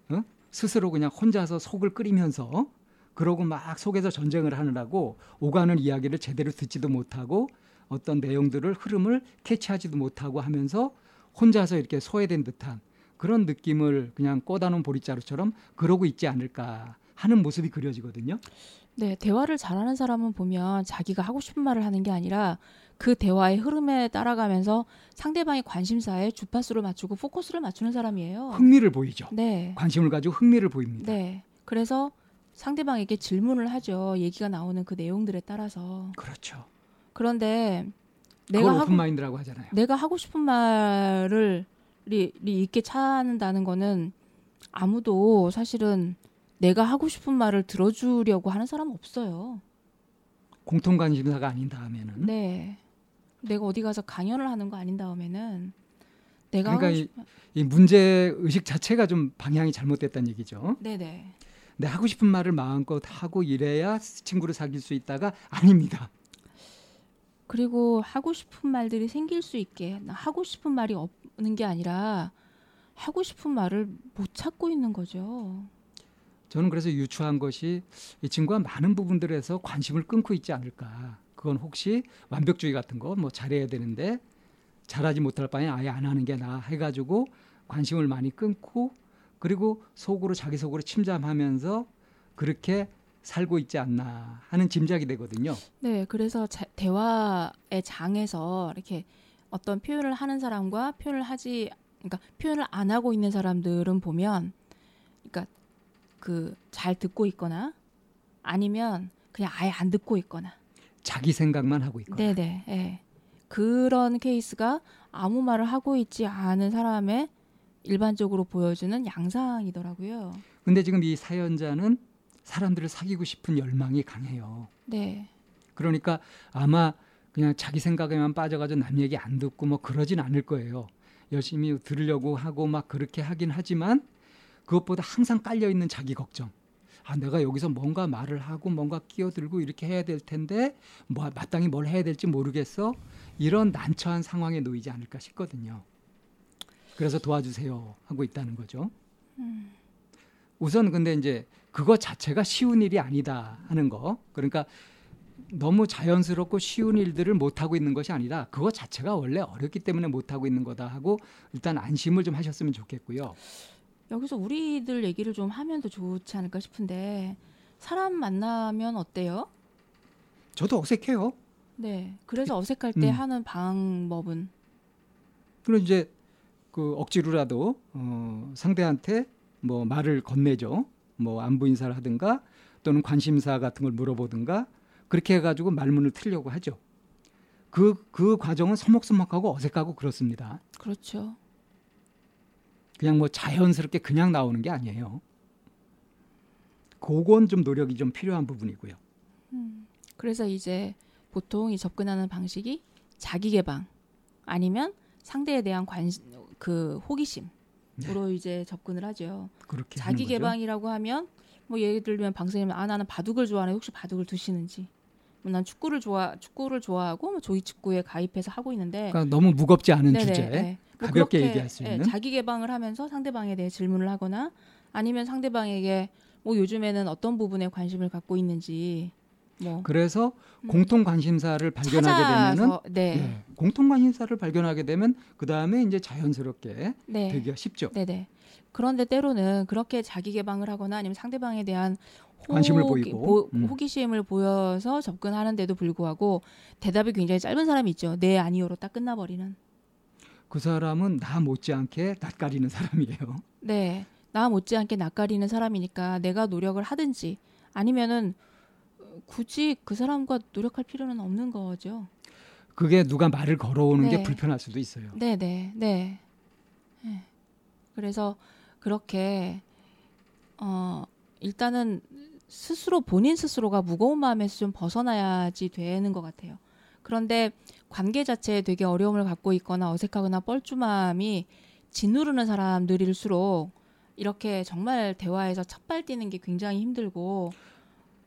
어? 스스로 그냥 혼자서 속을 끓이면서 그러고 막 속에서 전쟁을 하느라고 오가는 이야기를 제대로 듣지도 못하고 어떤 내용들을 흐름을 캐치하지도 못하고 하면서 혼자서 이렇게 소외된 듯한 그런 느낌을 그냥 꽂아놓은 보리자루처럼 그러고 있지 않을까 하는 모습이 그려지거든요. 네, 대화를 잘하는 사람은 보면 자기가 하고 싶은 말을 하는 게 아니라 그 대화의 흐름에 따라가면서 상대방의 관심사에 주파수를 맞추고 포커스를 맞추는 사람이에요. 흥미를 보이죠. 네, 관심을 가지고 흥미를 보입니다. 네. 그래서 상대방에게 질문을 하죠. 얘기가 나오는 그 내용들에 따라서. 그렇죠. 그런데 내가 하고 open mind라고 하잖아요. 내가 하고 싶은 말을 리, 리 있게 찾는다는 거는 아무도 사실은 내가 하고 싶은 말을 들어주려고 하는 사람 없어요. 공통 관심사가 아닌 다음에는 네. 내가 어디 가서 강연을 하는 거 아닌 다음에는 내가 그러니까 하고 이, 싶... 이 문제 의식 자체가 좀 방향이 잘못됐다는 얘기죠. 네네. 내 하고 싶은 말을 마음껏 하고 이래야 친구를 사귈 수 있다가 아닙니다. 그리고 하고 싶은 말들이 생길 수 있게 나 하고 싶은 말이 없는 게 아니라 하고 싶은 말을 못 찾고 있는 거죠. 저는 그래서 유추한 것이 이 친구가 많은 부분들에서 관심을 끊고 있지 않을까. 그건 혹시 완벽주의 같은 거 뭐 잘해야 되는데 잘하지 못할 바에 아예 안 하는 게 나아 해가지고 관심을 많이 끊고 그리고 속으로 자기 속으로 침잠하면서 그렇게 살고 있지 않나 하는 짐작이 되거든요. 네, 그래서 자, 대화의 장에서 이렇게 어떤 표현을 하는 사람과 표현을 하지, 그러니까 표현을 안 하고 있는 사람들은 보면, 그러니까 그 잘 듣고 있거나 아니면 그냥 아예 안 듣고 있거나. 자기 생각만 하고 있거나. 네네. 예. 그런 케이스가 아무 말을 하고 있지 않은 사람의 일반적으로 보여주는 양상이더라고요. 근데 지금 이 사연자는 사람들을 사귀고 싶은 열망이 강해요. 네. 그러니까 아마 그냥 자기 생각에만 빠져가지고 남 얘기 안 듣고 뭐 그러진 않을 거예요. 열심히 들으려고 하고 막 그렇게 하긴 하지만 그것보다 항상 깔려 있는 자기 걱정. 아, 내가 여기서 뭔가 말을 하고 뭔가 끼어들고 이렇게 해야 될 텐데 뭐 마땅히 뭘 해야 될지 모르겠어. 이런 난처한 상황에 놓이지 않을까 싶거든요. 그래서 도와주세요 하고 있다는 거죠. 음. 우선 근데 이제 그거 자체가 쉬운 일이 아니다 하는 거. 그러니까 너무 자연스럽고 쉬운 일들을 못 하고 있는 것이 아니라 그거 자체가 원래 어렵기 때문에 못 하고 있는 거다 하고 일단 안심을 좀 하셨으면 좋겠고요. 여기서 우리들 얘기를 좀 하면 더 좋지 않을까 싶은데 사람 만나면 어때요? 저도 어색해요. 네. 그래서 어색할 때 음. 하는 방법은 그럼 이제 그 억지로라도 어, 상대한테 뭐 말을 건네죠. 뭐 안부 인사를 하든가 또는 관심사 같은 걸 물어보든가 그렇게 해가지고 말문을 틀려고 하죠. 그, 그 과정은 서먹서먹하고 어색하고 그렇습니다. 그렇죠. 그냥 뭐 자연스럽게 그냥 나오는 게 아니에요. 그건 좀 노력이 좀 필요한 부분이고요. 음. 그래서 이제 보통 이 접근하는 방식이 자기 개방 아니면 상대에 대한 관심 그 호기심으로 이제 접근을 하죠. 그렇게 자기. 개방이라고 하면 뭐 예를 들면 방송님 아 나는 바둑을 좋아하는데 혹시 바둑을 두시는지 뭐난 축구를 좋아 축구를 좋아하고 뭐 조이 축구에 가입해서 하고 있는데 그러니까 너무 무겁지 않은 네네, 주제, 네. 뭐 가볍게 그렇게, 얘기할 수 예, 있는. 자기 개방을 하면서 상대방에 대해 질문을 하거나 아니면 상대방에게 뭐 요즘에는 어떤 부분에 관심을 갖고 있는지 뭐 그래서 음. 공통 관심사를 발견하게 되면은 네. 예, 공통 관심사를 발견하게 되면 그 다음에 이제 자연스럽게 네. 되기가 쉽죠. 네네. 그런데 때로는 그렇게 자기 개방을 하거나 아니면 상대방에 대한 관심을 호기- 보이고. 보- 음. 호기심을 보여서 접근하는데도 불구하고 대답이 굉장히 짧은 사람이 있죠. 네 아니요로 딱 끝나버리는. 그 사람은 나 못지않게 낯가리는 사람이에요. 네. 나 못지않게 낯가리는 사람이니까 내가 노력을 하든지 아니면은 어, 굳이 그 사람과 노력할 필요는 없는 거죠. 그게 누가 말을 걸어오는 게 네. 불편할 수도 있어요. 네, 네, 네. 네. 그래서 그렇게 어 일단은 스스로 본인 스스로가 무거운 마음에서 좀 벗어나야지 되는 것 같아요. 그런데 관계 자체에 되게 어려움을 갖고 있거나 어색하거나 뻘쭘함이 짓누르는 사람들일수록 이렇게 정말 대화에서 첫발 뛰는 게 굉장히 힘들고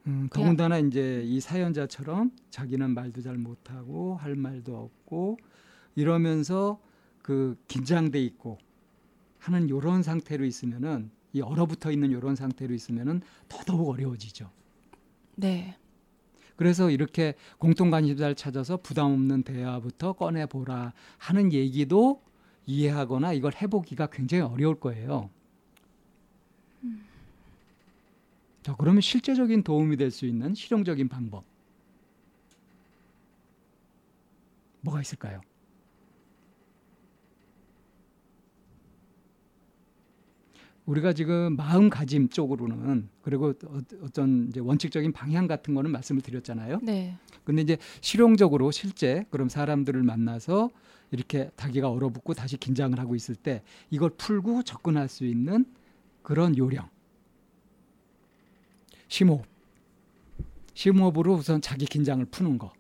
음, 더군다나 이제 이 사연자처럼 자기는 말도 잘 못하고 할 말도 없고 이러면서 그 긴장돼 있고 하는 요런 상태로 있으면은 이 얼어붙어 있는 요런 상태로 있으면은 더더욱 어려워지죠. 네, 그래서 이렇게 공통 관심사를 찾아서 부담 없는 대화부터 꺼내 보라 하는 얘기도 이해하거나 이걸 해보기가 굉장히 어려울 거예요. 자, 그러면 실제적인 도움이 될 수 있는 실용적인 방법 뭐가 있을까요? 우리가 지금 마음가짐 쪽으로는 그리고 어- 어떤 이제 원칙적인 방향 같은 거는 말씀을 드렸잖아요. 네, 근데 이제 실용적으로 실제 그럼 사람들을 만나서 이렇게 자기가 얼어붙고 다시 긴장을 하고 있을 때 이걸 풀고 접근할 수 있는 그런 요령. 심호흡. 심호흡으로 우선 자기 긴장을 푸는 거.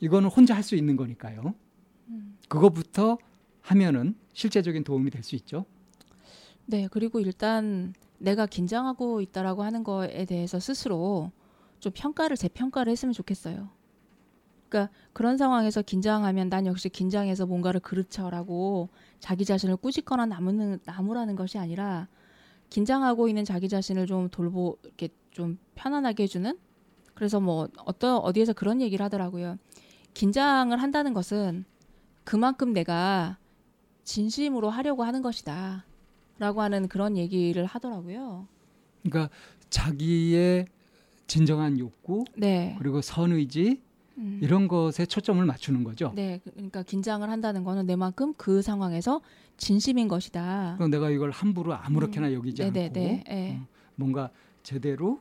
이거는 혼자 할 수 있는 거니까요. 음. 그것부터 하면은 실제적인 도움이 될 수 있죠. 네, 그리고 일단 내가 긴장하고 있다라고 하는 거에 대해서 스스로 좀 평가를 재평가를 했으면 좋겠어요. 그러니까 그런 상황에서 긴장하면 난 역시 긴장해서 뭔가를 그르쳐라고 자기 자신을 꾸짖거나 나무는 나무라는 것이 아니라 긴장하고 있는 자기 자신을 좀 돌보 이렇게 좀 편안하게 해주는 그래서 뭐 어떤 어디에서 그런 얘기를 하더라고요. 긴장을 한다는 것은 그만큼 내가 진심으로 하려고 하는 것이다. 라고 하는 그런 얘기를 하더라고요. 그러니까 자기의 진정한 욕구 네. 그리고 선의지 음. 이런 것에 초점을 맞추는 거죠. 네. 그러니까 긴장을 한다는 거는 내만큼 그 상황에서 진심인 것이다. 그럼 내가 이걸 함부로 아무렇게나 여기지 네, 네, 않고 네. 네. 어, 뭔가 제대로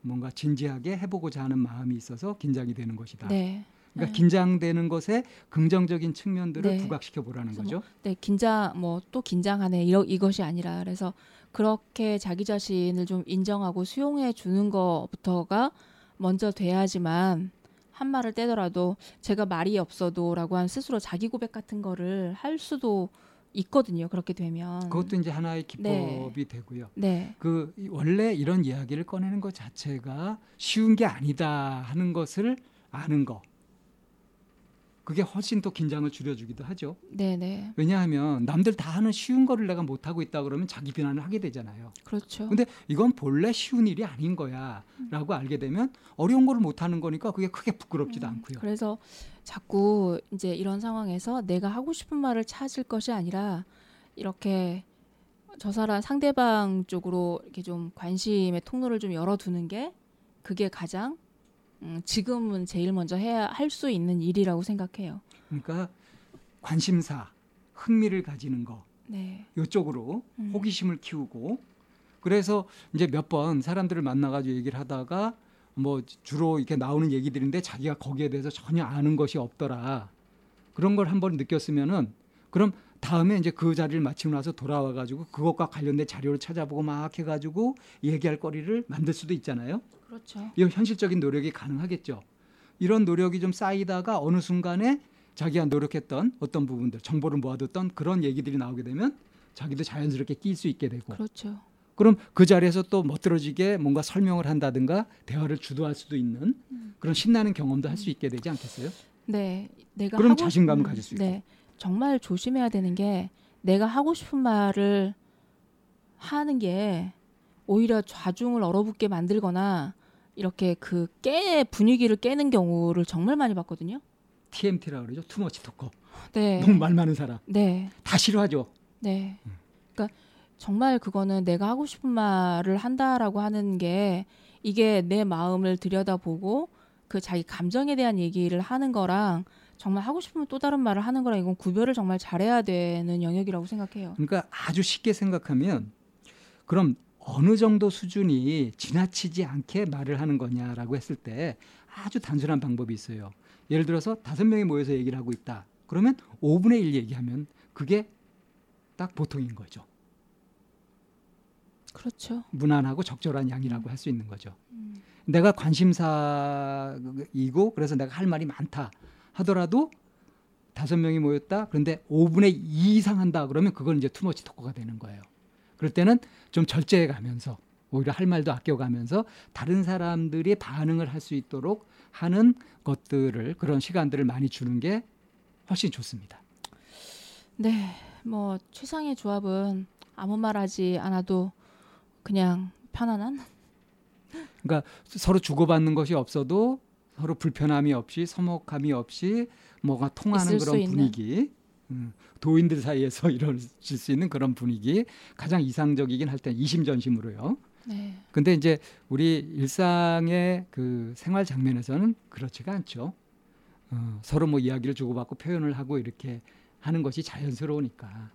뭔가 진지하게 해보고자 하는 마음이 있어서 긴장이 되는 것이다. 네. 그러니까 네. 긴장되는 것에 긍정적인 측면들을 네. 부각시켜 보라는 거죠. 네, 긴장 뭐 또 긴장하네 이러, 이것이 아니라 그래서 그렇게 자기 자신을 좀 인정하고 수용해 주는 것부터가 먼저 돼야지만 한 말을 떼더라도 제가 말이 없어도라고 한 스스로 자기 고백 같은 거를 할 수도 있거든요. 그렇게 되면 그것도 이제 하나의 기법이 네. 되고요. 네, 그 이- 원래 이런 이야기를 꺼내는 것 자체가 쉬운 게 아니다 하는 것을 아는 거. 그게 훨씬 더 긴장을 줄여주기도 하죠. 네, 네, 왜냐하면 남들 다 하는 쉬운 거를 내가 못 하고 있다 그러면 자기 비난을 하게 되잖아요. 그렇죠. 근데 이건 본래 쉬운 일이 아닌 거야라고 알게 되면 어려운 거를 못 하는 거니까 그게 크게 부끄럽지도 않고요. 그래서 자꾸 이제 이런 상황에서 내가 하고 싶은 말을 찾을 것이 아니라 이렇게 저 사람 상대방 쪽으로 이렇게 좀 관심의 통로를 좀 열어두는 게 그게 가장 음, 지금은 제일 먼저 해야 할 수 있는 일이라고 생각해요. 그러니까 관심사, 흥미를 가지는 거 네, 이쪽으로 음. 호기심을 키우고 그래서 이제 몇 번 사람들을 만나가지고 얘기를 하다가 뭐 주로 이렇게 나오는 얘기들인데 자기가 거기에 대해서 전혀 아는 것이 없더라 그런 걸 한번 느꼈으면은 그럼 다음에 이제 그 자리를 마치고 나서 돌아와 가지고 그것과 관련된 자료를 찾아보고 막 해가지고 얘기할 거리를 만들 수도 있잖아요. 그렇죠. 이거 현실적인 노력이 가능하겠죠. 이런 노력이 좀 쌓이다가 어느 순간에 자기가 노력했던 어떤 부분들, 정보를 모아뒀던 그런 얘기들이 나오게 되면 자기도 자연스럽게 끼일 수 있게 되고 그렇죠. 그럼 그 자리에서 또 멋들어지게 뭔가 설명을 한다든가 대화를 주도할 수도 있는 그런 신나는 경험도 할 수 있게 되지 않겠어요? 네, 내가 그럼 자신감을 가질 수 있고. 네, 정말 조심해야 되는 게 내가 하고 싶은 말을 하는 게 오히려 좌중을 얼어붙게 만들거나 이렇게 그 깨 분위기를 깨는 경우를 정말 많이 봤거든요. TMT라 그러죠. 투머치 토커. 네, [LAUGHS] 너무 말 많은 사람. 네, 다 싫어하죠. 네. 그러니까 정말 그거는 내가 하고 싶은 말을 한다라고 하는 게 이게 내 마음을 들여다보고 그 자기 감정에 대한 얘기를 하는 거랑 정말 하고 싶으면 또 다른 말을 하는 거랑 이건 구별을 정말 잘해야 되는 영역이라고 생각해요. 그러니까 아주 쉽게 생각하면 그럼 어느 정도 수준이 지나치지 않게 말을 하는 거냐라고 했을 때 아주 단순한 방법이 있어요. 예를 들어서 다섯 명이 모여서 얘기를 하고 있다. 그러면 5분의 1 얘기하면 그게 딱 보통인 거죠. 그렇죠. 무난하고 적절한 양이라고 할 수 있는 거죠. 내가 관심사이고 그래서 내가 할 말이 많다 하더라도 다섯 명이 모였다. 그런데 5분의 2 이상 한다 그러면 그건 이제 투머치 토커가 되는 거예요. 그럴 때는 좀 절제해 가면서 오히려 할 말도 아껴 가면서 다른 사람들이 반응을 할 수 있도록 하는 것들을 그런 시간들을 많이 주는 게 훨씬 좋습니다. 네, 뭐 최상의 조합은 아무 말 하지 않아도 그냥 편안한. 그러니까 서로 주고받는 것이 없어도 서로 불편함이 없이 서먹함이 없이 뭐가 통하는 그런. 분위기 음, 도인들 사이에서 [LAUGHS] 이루어질 수 있는 그런 분위기 가장 이상적이긴 할 때 이심전심으로요. 네, 근데 이제 우리 일상의 그 생활 장면에서는 그렇지가 않죠. 어, 서로 뭐 이야기를 주고받고 표현을 하고 이렇게 하는 것이 자연스러우니까.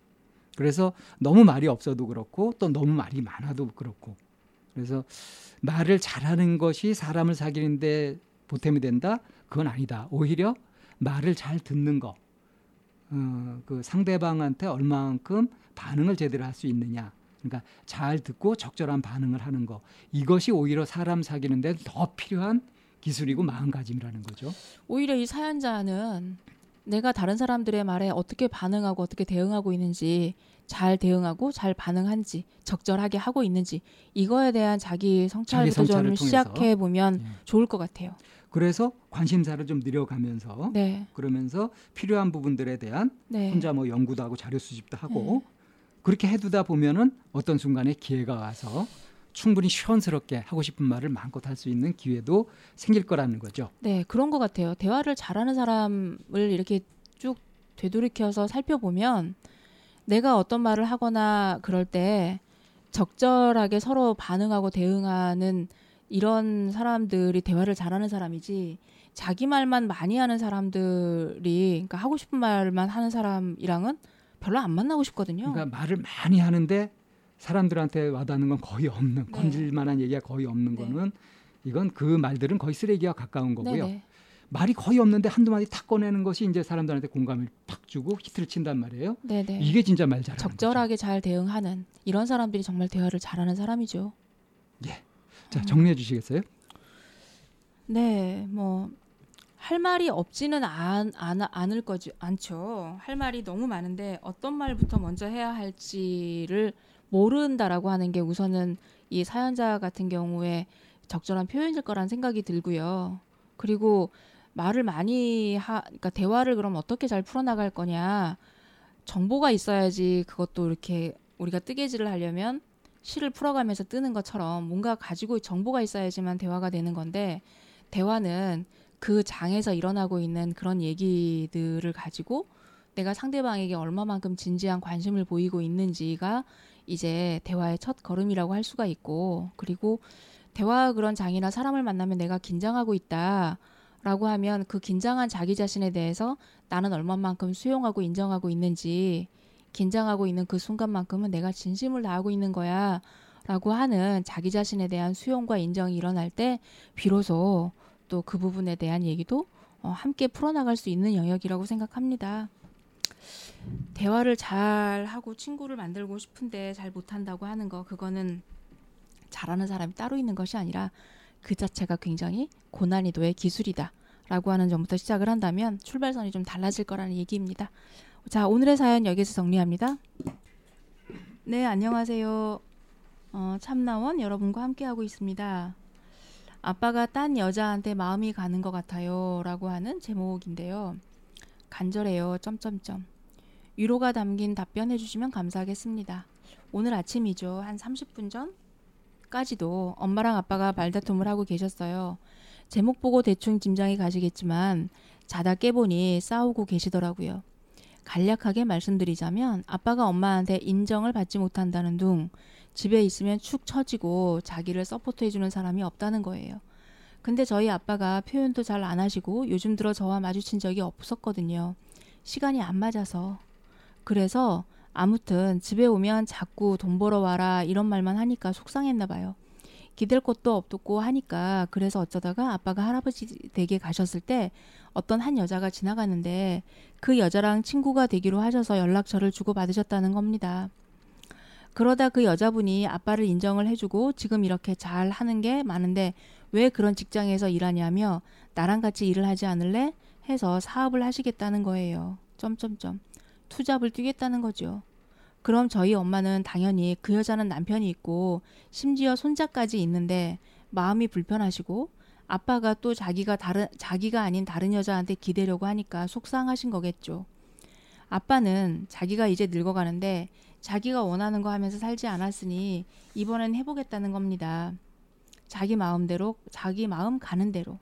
그래서 너무 말이 없어도 그렇고 또 너무 말이 많아도 그렇고. 그래서 말을 잘하는 것이 사람을 사귀는데 보탬이 된다? 그건 아니다. 오히려 말을 잘 듣는 거. 어, 그 상대방한테 얼마만큼 반응을 제대로 할 수 있느냐. 그러니까 잘 듣고 적절한 반응을 하는 거. 이것이 오히려 사람 사귀는 데 더 필요한 기술이고 마음가짐이라는 거죠. 오히려 이 사연자는 내가 다른 사람들의 말에 어떻게 반응하고 어떻게 대응하고 있는지 잘 대응하고 잘 반응한지 적절하게 하고 있는지 이거에 대한 자기 성찰부터 좀 시작해 보면 네. 좋을 것 같아요. 그래서 관심사를 좀 늘려가면서 네. 그러면서 필요한 부분들에 대한 네. 혼자 뭐 연구도 하고 자료 수집도 하고 네. 그렇게 해두다 보면은 어떤 순간에 기회가 와서 충분히 시원스럽게 하고 싶은 말을 마음껏 할 수 있는 기회도 생길 거라는 거죠. 네, 그런 것 같아요. 대화를 잘하는 사람을 이렇게 쭉 되돌이켜서 살펴보면 내가 어떤 말을 하거나 그럴 때 적절하게 서로 반응하고 대응하는 이런 사람들이 대화를 잘하는 사람이지 자기 말만 많이 하는 사람들이 그러니까 하고 싶은 말만 하는 사람이랑은 별로 안 만나고 싶거든요. 그러니까 말을 많이 하는데 사람들한테 와닿는 건 거의 없는 네. 건질 만한 얘기가 거의 없는 네. 거는 이건 그 말들은 거의 쓰레기와 가까운 거고요. 네네. 말이 거의 없는데 한두 마디 탁 꺼내는 것이 이제 사람들한테 공감을 팍 주고 히트를 친단 말이에요. 네네. 이게 진짜 말 잘하는 적절하게 거죠. 잘 대응하는 이런 사람들이 정말 대화를 잘하는 사람이죠. 예. 자 정리해 주시겠어요? 네, 뭐 할 말이 없지는 않, 않, 않을 거지 않죠. 할 말이 너무 많은데 어떤 말부터 먼저 해야 할지를 모른다라고 하는 게 우선은 이 사연자 같은 경우에 적절한 표현일 거란 생각이 들고요. 그리고 말을 많이 하, 그러니까 대화를 그럼 어떻게 잘 풀어나갈 거냐. 정보가 있어야지 그것도 이렇게 우리가 뜨개질을 하려면 실을 풀어가면서 뜨는 것처럼 뭔가 가지고 정보가 있어야지만 대화가 되는 건데 대화는 그 장에서 일어나고 있는 그런 얘기들을 가지고 내가 상대방에게 얼마만큼 진지한 관심을 보이고 있는지가 이제 대화의 첫 걸음이라고 할 수가 있고 그리고 대화 그런 장이나 사람을 만나면 내가 긴장하고 있다. 라고 하면 그 긴장한 자기 자신에 대해서 나는 얼마만큼 수용하고 인정하고 있는지 긴장하고 있는 그 순간만큼은 내가 진심을 다하고 있는 거야 라고 하는 자기 자신에 대한 수용과 인정이 일어날 때 비로소 또 그 부분에 대한 얘기도 어, 함께 풀어나갈 수 있는 영역이라고 생각합니다. 대화를 잘 하고 친구를 만들고 싶은데 잘 못한다고 하는 거 그거는 잘하는 사람이 따로 있는 것이 아니라 그 자체가 굉장히 고난이도의 기술이다. 라고 하는 점부터 시작을 한다면 출발선이 좀 달라질 거라는 얘기입니다. 자, 오늘의 사연 여기서 정리합니다. 네, 안녕하세요. 어, 참나원 여러분과 함께하고 있습니다. 아빠가 딴 여자한테 마음이 가는 것 같아요. 라고 하는 제목인데요. 간절해요. 점점점. 위로가 담긴 답변 해 주시면 감사하겠습니다. 오늘 아침이죠. 한 30분 전? 까지도 엄마랑 아빠가 말다툼을 하고 계셨어요. 제목 보고 대충 짐작이 가시겠지만 자다 깨보니 싸우고 계시더라고요. 간략하게 말씀드리자면 아빠가 엄마한테 인정을 받지 못한다는 둥 집에 있으면 축 처지고 자기를 서포트해주는 사람이 없다는 거예요. 근데 저희 아빠가 표현도 잘 안 하시고 요즘 들어 저와 마주친 적이 없었거든요. 시간이 안 맞아서. 그래서 아무튼 집에 오면 자꾸 돈 벌어 와라 이런 말만 하니까 속상했나 봐요. 기댈 것도 없고 하니까 그래서 어쩌다가 아빠가 할아버지 댁에 가셨을 때 어떤 한 여자가 지나가는데 그 여자랑 친구가 되기로 하셔서 연락처를 주고 받으셨다는 겁니다. 그러다 그 여자분이 아빠를 인정을 해주고 지금 이렇게 잘 하는 게 많은데 왜 그런 직장에서 일하냐며 나랑 같이 일을 하지 않을래? 해서 사업을 하시겠다는 거예요. 점점점. 투잡을 뛰겠다는 거죠. 그럼 저희 엄마는 당연히 그 여자는 남편이 있고 심지어 손자까지 있는데 마음이 불편하시고 아빠가 또 자기가 다른 자기가 아닌 다른 여자한테 기대려고 하니까 속상하신 거겠죠. 아빠는 자기가 이제 늙어가는데 자기가 원하는 거 하면서 살지 않았으니 이번엔 해보겠다는 겁니다. 자기 마음대로 자기 마음 가는 대로.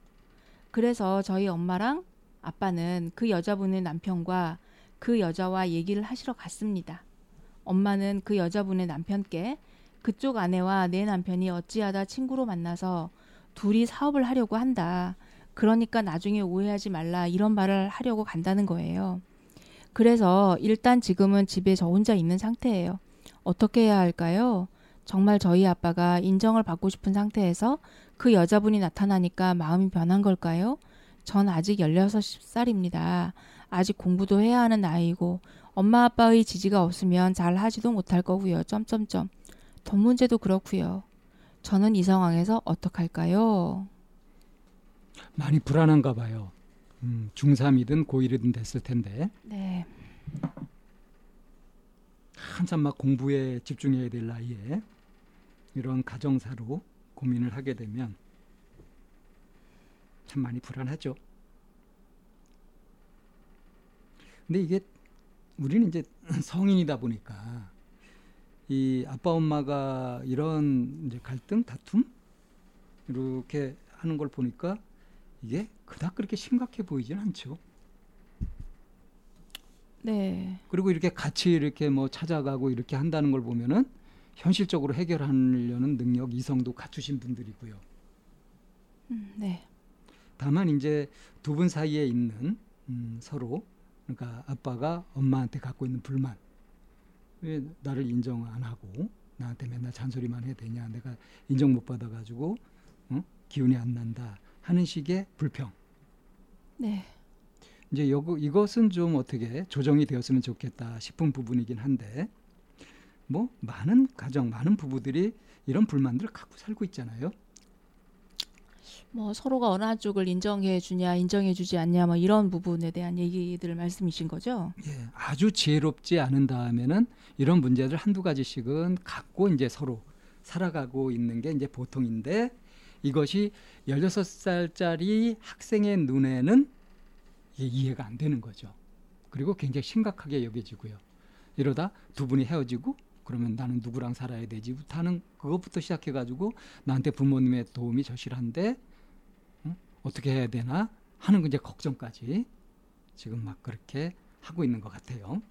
그래서 저희 엄마랑 아빠는 그 여자분의 남편과 그 여자와 얘기를 하시러 갔습니다. 엄마는 그 여자분의 남편께 그쪽 아내와 내 남편이 어찌하다 친구로 만나서 둘이 사업을 하려고 한다. 그러니까 나중에 오해하지 말라 이런 말을 하려고 간다는 거예요. 그래서 일단 지금은 집에 저 혼자 있는 상태예요. 어떻게 해야 할까요? 정말 저희 아빠가 인정을 받고 싶은 상태에서 그 여자분이 나타나니까 마음이 변한 걸까요? 전 아직 16살입니다. 아직 공부도 해야 하는 나이고 엄마 아빠의 지지가 없으면 잘 하지도 못할 거고요. 점점점. 돈 문제도 그렇고요. 저는 이 상황에서 어떡할까요? 많이 불안한가 봐요. 음, 중3이든 고1이든 됐을 텐데 네. 한참 막 공부에 집중해야 될 나이에 이런 가정사로 고민을 하게 되면 참 많이 불안하죠. 근데 이게 우리는 이제 [CLEARS THROAT] 성인이다 보니까 이 아빠 엄마가 이런 이제 갈등 다툼 이렇게 하는 걸 보니까 이게 그닥 그렇게 심각해 보이진 않죠. 네. 그리고 이렇게 같이 이렇게 뭐 찾아가고 이렇게 한다는 걸 보면은 현실적으로 해결하려는 능력 이성도 갖추신 분들이고요. 음, 네. 다만 이제 두 분 사이에 있는 음, 서로 그러니까 아빠가 엄마한테 갖고 있는 불만 왜 나를 인정 안 하고 나한테 맨날 잔소리만 해야 되냐 내가 인정 못 받아가지고 어? 기운이 안 난다 하는 식의 불평 네. 이제 요, 이것은 좀 어떻게 조정이 되었으면 좋겠다 싶은 부분이긴 한데 뭐 많은 가정 많은 부부들이 이런 불만들을 갖고 살고 있잖아요. 뭐 서로가 어느 한쪽을 인정해 주냐, 인정해 주지 않냐 뭐 이런 부분에 대한 얘기들 말씀이신 거죠? 예, 아주 지혜롭지 않은 다음에는 이런 문제들 한두 가지씩은 갖고 이제 서로 살아가고 있는 게 이제 보통인데 이것이 16살짜리 학생의 눈에는 이해가 안 되는 거죠. 그리고 굉장히 심각하게 여겨지고요. 이러다 두 분이 헤어지고 그러면 나는 누구랑 살아야 되지부터 하는 그것부터 시작해 가지고 나한테 부모님의 도움이 절실한데 어? 어떻게 해야 되나 하는 이제 걱정까지 지금 막 그렇게 하고 있는 것 같아요.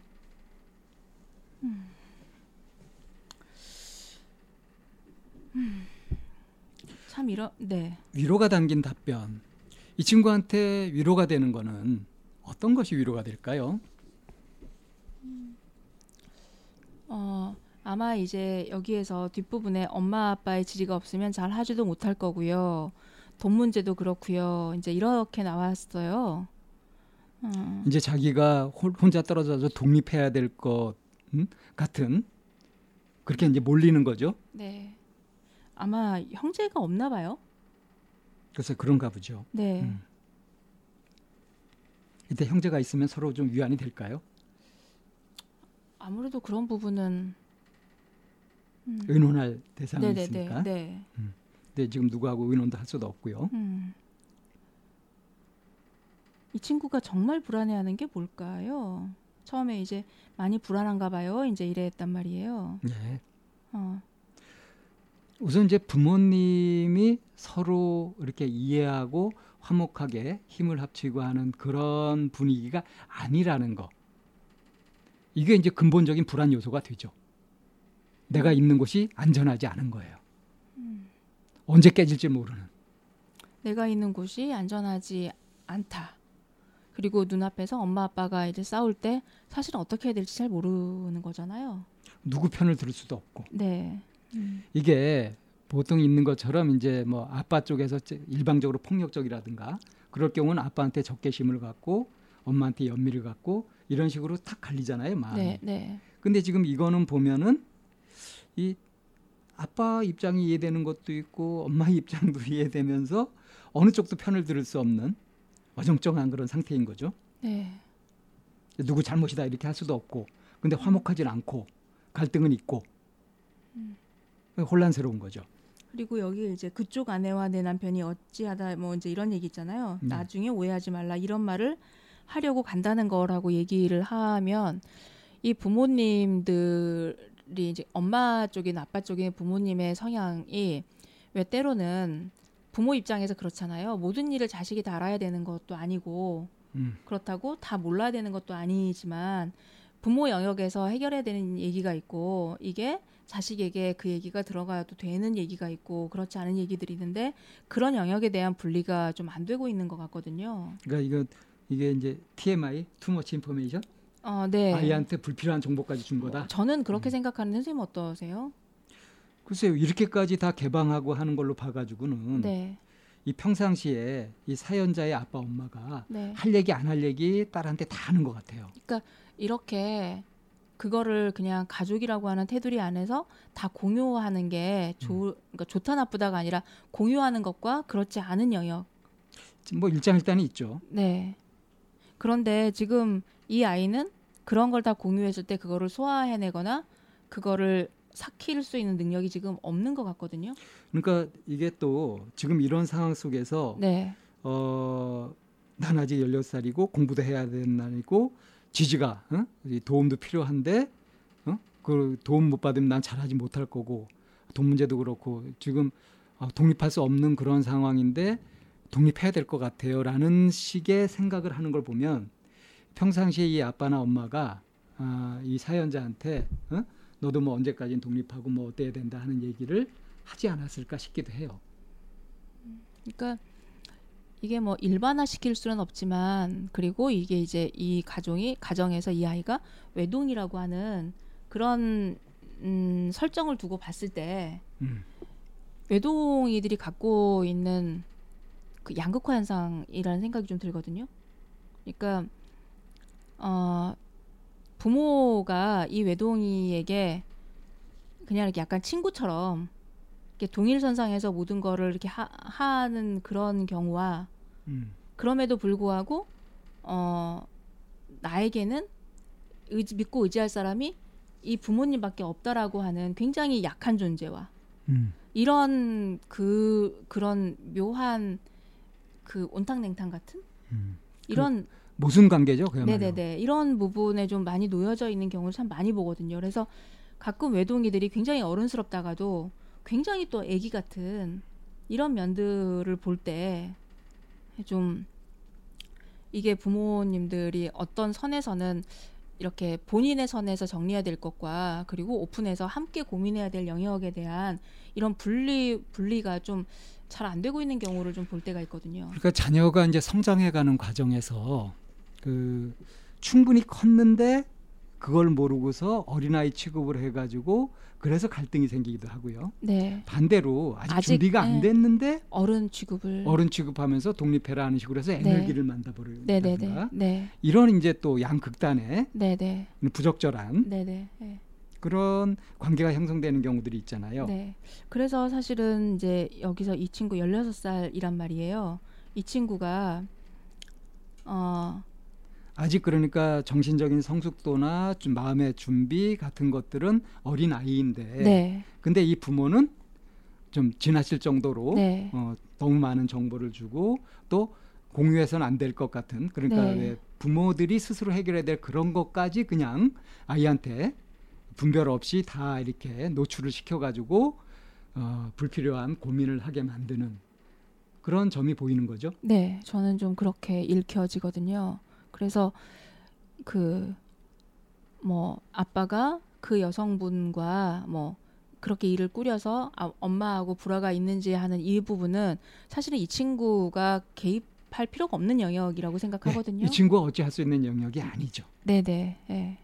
참 이런 네. 위로가 담긴 답변. 이 친구한테 위로가 되는 거는 어떤 것이 위로가 될까요? 어, 아마 이제 여기에서 뒷부분에 엄마 아빠의 지지가 없으면 잘 하지도 못할 거고요. 돈 문제도 그렇고요. 이제 이렇게 나왔어요. 어, 이제 자기가 홀- 혼자 떨어져서 독립해야 될것 음? 같은 그렇게 이제 몰리는 거죠. 네. 아마 형제가 없나 봐요. 그래서 그런가 보죠. 네. 음. 이때 형제가 있으면 서로 좀 위안이 될까요? 아무래도 그런 부분은 음. 의논할 대상이 네네네. 있으니까. 네. 근데 지금 누구하고 의논도 할 수도 없고요. 음. 이 친구가 정말 불안해하는 게 뭘까요? 처음에 이제 많이 불안한가 봐요. 이제 이랬단 말이에요. 네. 어, 우선 이제 부모님이 서로 이렇게 이해하고 화목하게 힘을 합치고 하는 그런 분위기가 아니라는 거. 이게 이제 근본적인 불안 요소가 되죠. 내가 있는 곳이 안전하지 않은 거예요. 언제 깨질지 모르는. 내가 있는 곳이 안전하지 않다. 그리고 눈앞에서 엄마 아빠가 이제 싸울 때 사실은 어떻게 해야 될지 잘 모르는 거잖아요. 누구 편을 들을 수도 없고. 네. 음. 이게 보통 있는 것처럼 이제 뭐 아빠 쪽에서 제- 일방적으로 폭력적이라든가 그럴 경우는 아빠한테 적개심을 갖고 엄마한테 연민을 갖고 이런 식으로 탁 갈리잖아요, 마음이. 네, 네. 근데 지금 이거는 보면은 이 아빠 입장이 이해되는 것도 있고 엄마 입장도 [LAUGHS] 이해되면서 어느 쪽도 편을 들을 수 없는 어정쩡한 그런 상태인 거죠. 네. 누구 잘못이다 이렇게 할 수도 없고 근데 화목하진 않고 갈등은 있고 혼란스러운 거죠. 그리고 여기 이제 그쪽 아내와 내 남편이 어찌하다 뭐 이제 이런 얘기 있잖아요. 네. 나중에 오해하지 말라 이런 말을 하려고 간다는 거라고 얘기를 하면 이 부모님들 이 이제 엄마 쪽이나 아빠 쪽의 부모님의 성향이 왜 때로는 부모 입장에서 그렇잖아요. 모든 일을 자식이 다 알아야 되는 것도 아니고 음, 그렇다고 다 몰라야 되는 것도 아니지만 부모 영역에서 해결해야 되는 얘기가 있고 이게 자식에게 그 얘기가 들어가도 되는 얘기가 있고 그렇지 않은 얘기들이 있는데 그런 영역에 대한 분리가 좀 안 되고 있는 것 같거든요. 그러니까 이거 이게 이제 TMI, 투머치 인포메이션 어, 네. 아이한테 불필요한 정보까지 준 거다. 저는 그렇게 생각하는 선생님 어떠세요? 글쎄요 이렇게까지 다 개방하고 하는 걸로 봐가지고는 네, 이 평상시에 이 사연자의 아빠 엄마가 네. 할 얘기 안 할 얘기 딸한테 다 하는 것 같아요. 이렇게 그거를 그냥 가족이라고 하는 테두리 안에서 다 공유하는 게 좋, 그러니까 좋다 나쁘다가 아니라 공유하는 것과 그렇지 않은 영역. 뭐 일장일단이 있죠. 네. 그런데 지금 이 아이는 그런 걸 다 공유했을 때 그거를 소화해내거나 그거를 삭힐 수 있는 능력이 지금 없는 것 같거든요. 그러니까 이게 또 지금 이런 상황 속에서 네. 어, 난 아직 16살이고 공부도 해야 되는 날이고 지지가 어? 이 도움도 필요한데 어? 그 도움 못 받으면 난 잘하지 못할 거고 돈 문제도 그렇고 지금 어, 독립할 수 없는 그런 상황인데 독립해야 될 것 같아요라는 식의 생각을 하는 걸 보면 평상시에 이 아빠나 엄마가 아, 이 사연자한테 어? 너도 뭐 언제까지는 독립하고 뭐 어때야 된다 하는 얘기를 하지 않았을까 싶기도 해요. 그러니까 이게 뭐 일반화 시킬 수는 없지만 그리고 이게 이제 이 가정이 가정에서 이 아이가 외동이라고 하는 그런 음, 설정을 두고 봤을 때 음. 외동이들이 갖고 있는 그 양극화 현상이라는 생각이 좀 들거든요. 그러니까 어 부모가 이 외동이에게 그냥 이렇게 약간 친구처럼 이렇게 동일선상에서 모든 거를 이렇게 하, 하는 그런 경우와 음. 그럼에도 불구하고 어 나에게는 의지, 믿고 의지할 사람이 이 부모님밖에 없다라고 하는 굉장히 약한 존재와 음. 이런 그 그런 묘한 그 온탕냉탕 같은 음. 이런 모순 관계죠, 그야말로. 네네네 이런 부분에 좀 많이 놓여져 있는 경우를 참 많이 보거든요. 그래서 가끔 외동이들이 굉장히 어른스럽다가도 굉장히 또 아기 같은 이런 면들을 볼 때 좀 이게 부모님들이 어떤 선에서는 이렇게 본인의 선에서 정리해야 될 것과 그리고 오픈해서 함께 고민해야 될 영역에 대한 이런 분리 분리가 좀 잘 안 되고 있는 경우를 좀 볼 때가 있거든요. 그러니까 자녀가 이제 성장해가는 과정에서 그 충분히 컸는데 그걸 모르고서 어린아이 취급을 해가지고 그래서 갈등이 생기기도 하고요. 네, 반대로 아직, 아직, 준비가 안 네. 됐는데 어른 취급을 어른 취급하면서 독립해라 하는 식으로 해서 에너지를 만다버리는 네네네, 네, 이런 이제 또 양극단의 네네, 부적절한 네네. 네. 그런 관계가 형성되는 경우들이 있잖아요. 네. 그래서 사실은 이제 여기서 이 친구 16살이란 말이에요. 이 친구가 어, 아직 그러니까 정신적인 성숙도나 좀 마음의 준비 같은 것들은 어린 아이인데 네. 근데 이 부모는 좀 지나칠 정도로 네. 어, 너무 많은 정보를 주고 또 공유해서는 안 될 것 같은 그러니까 네. 왜 부모들이 스스로 해결해야 될 그런 것까지 그냥 아이한테 분별 없이 다 이렇게 노출을 시켜가지고 어, 불필요한 고민을 하게 만드는 그런 점이 보이는 거죠. 네. 저는 좀 그렇게 읽혀지거든요. 그래서 그 뭐 아빠가 그 여성분과 뭐 그렇게 일을 꾸려서 아, 엄마하고 불화가 있는지 하는 이 부분은 사실은 이 친구가 개입할 필요가 없는 영역이라고 생각하거든요. 네, 이 친구가 어찌 할 수 있는 영역이 아니죠. 네, 네. 네.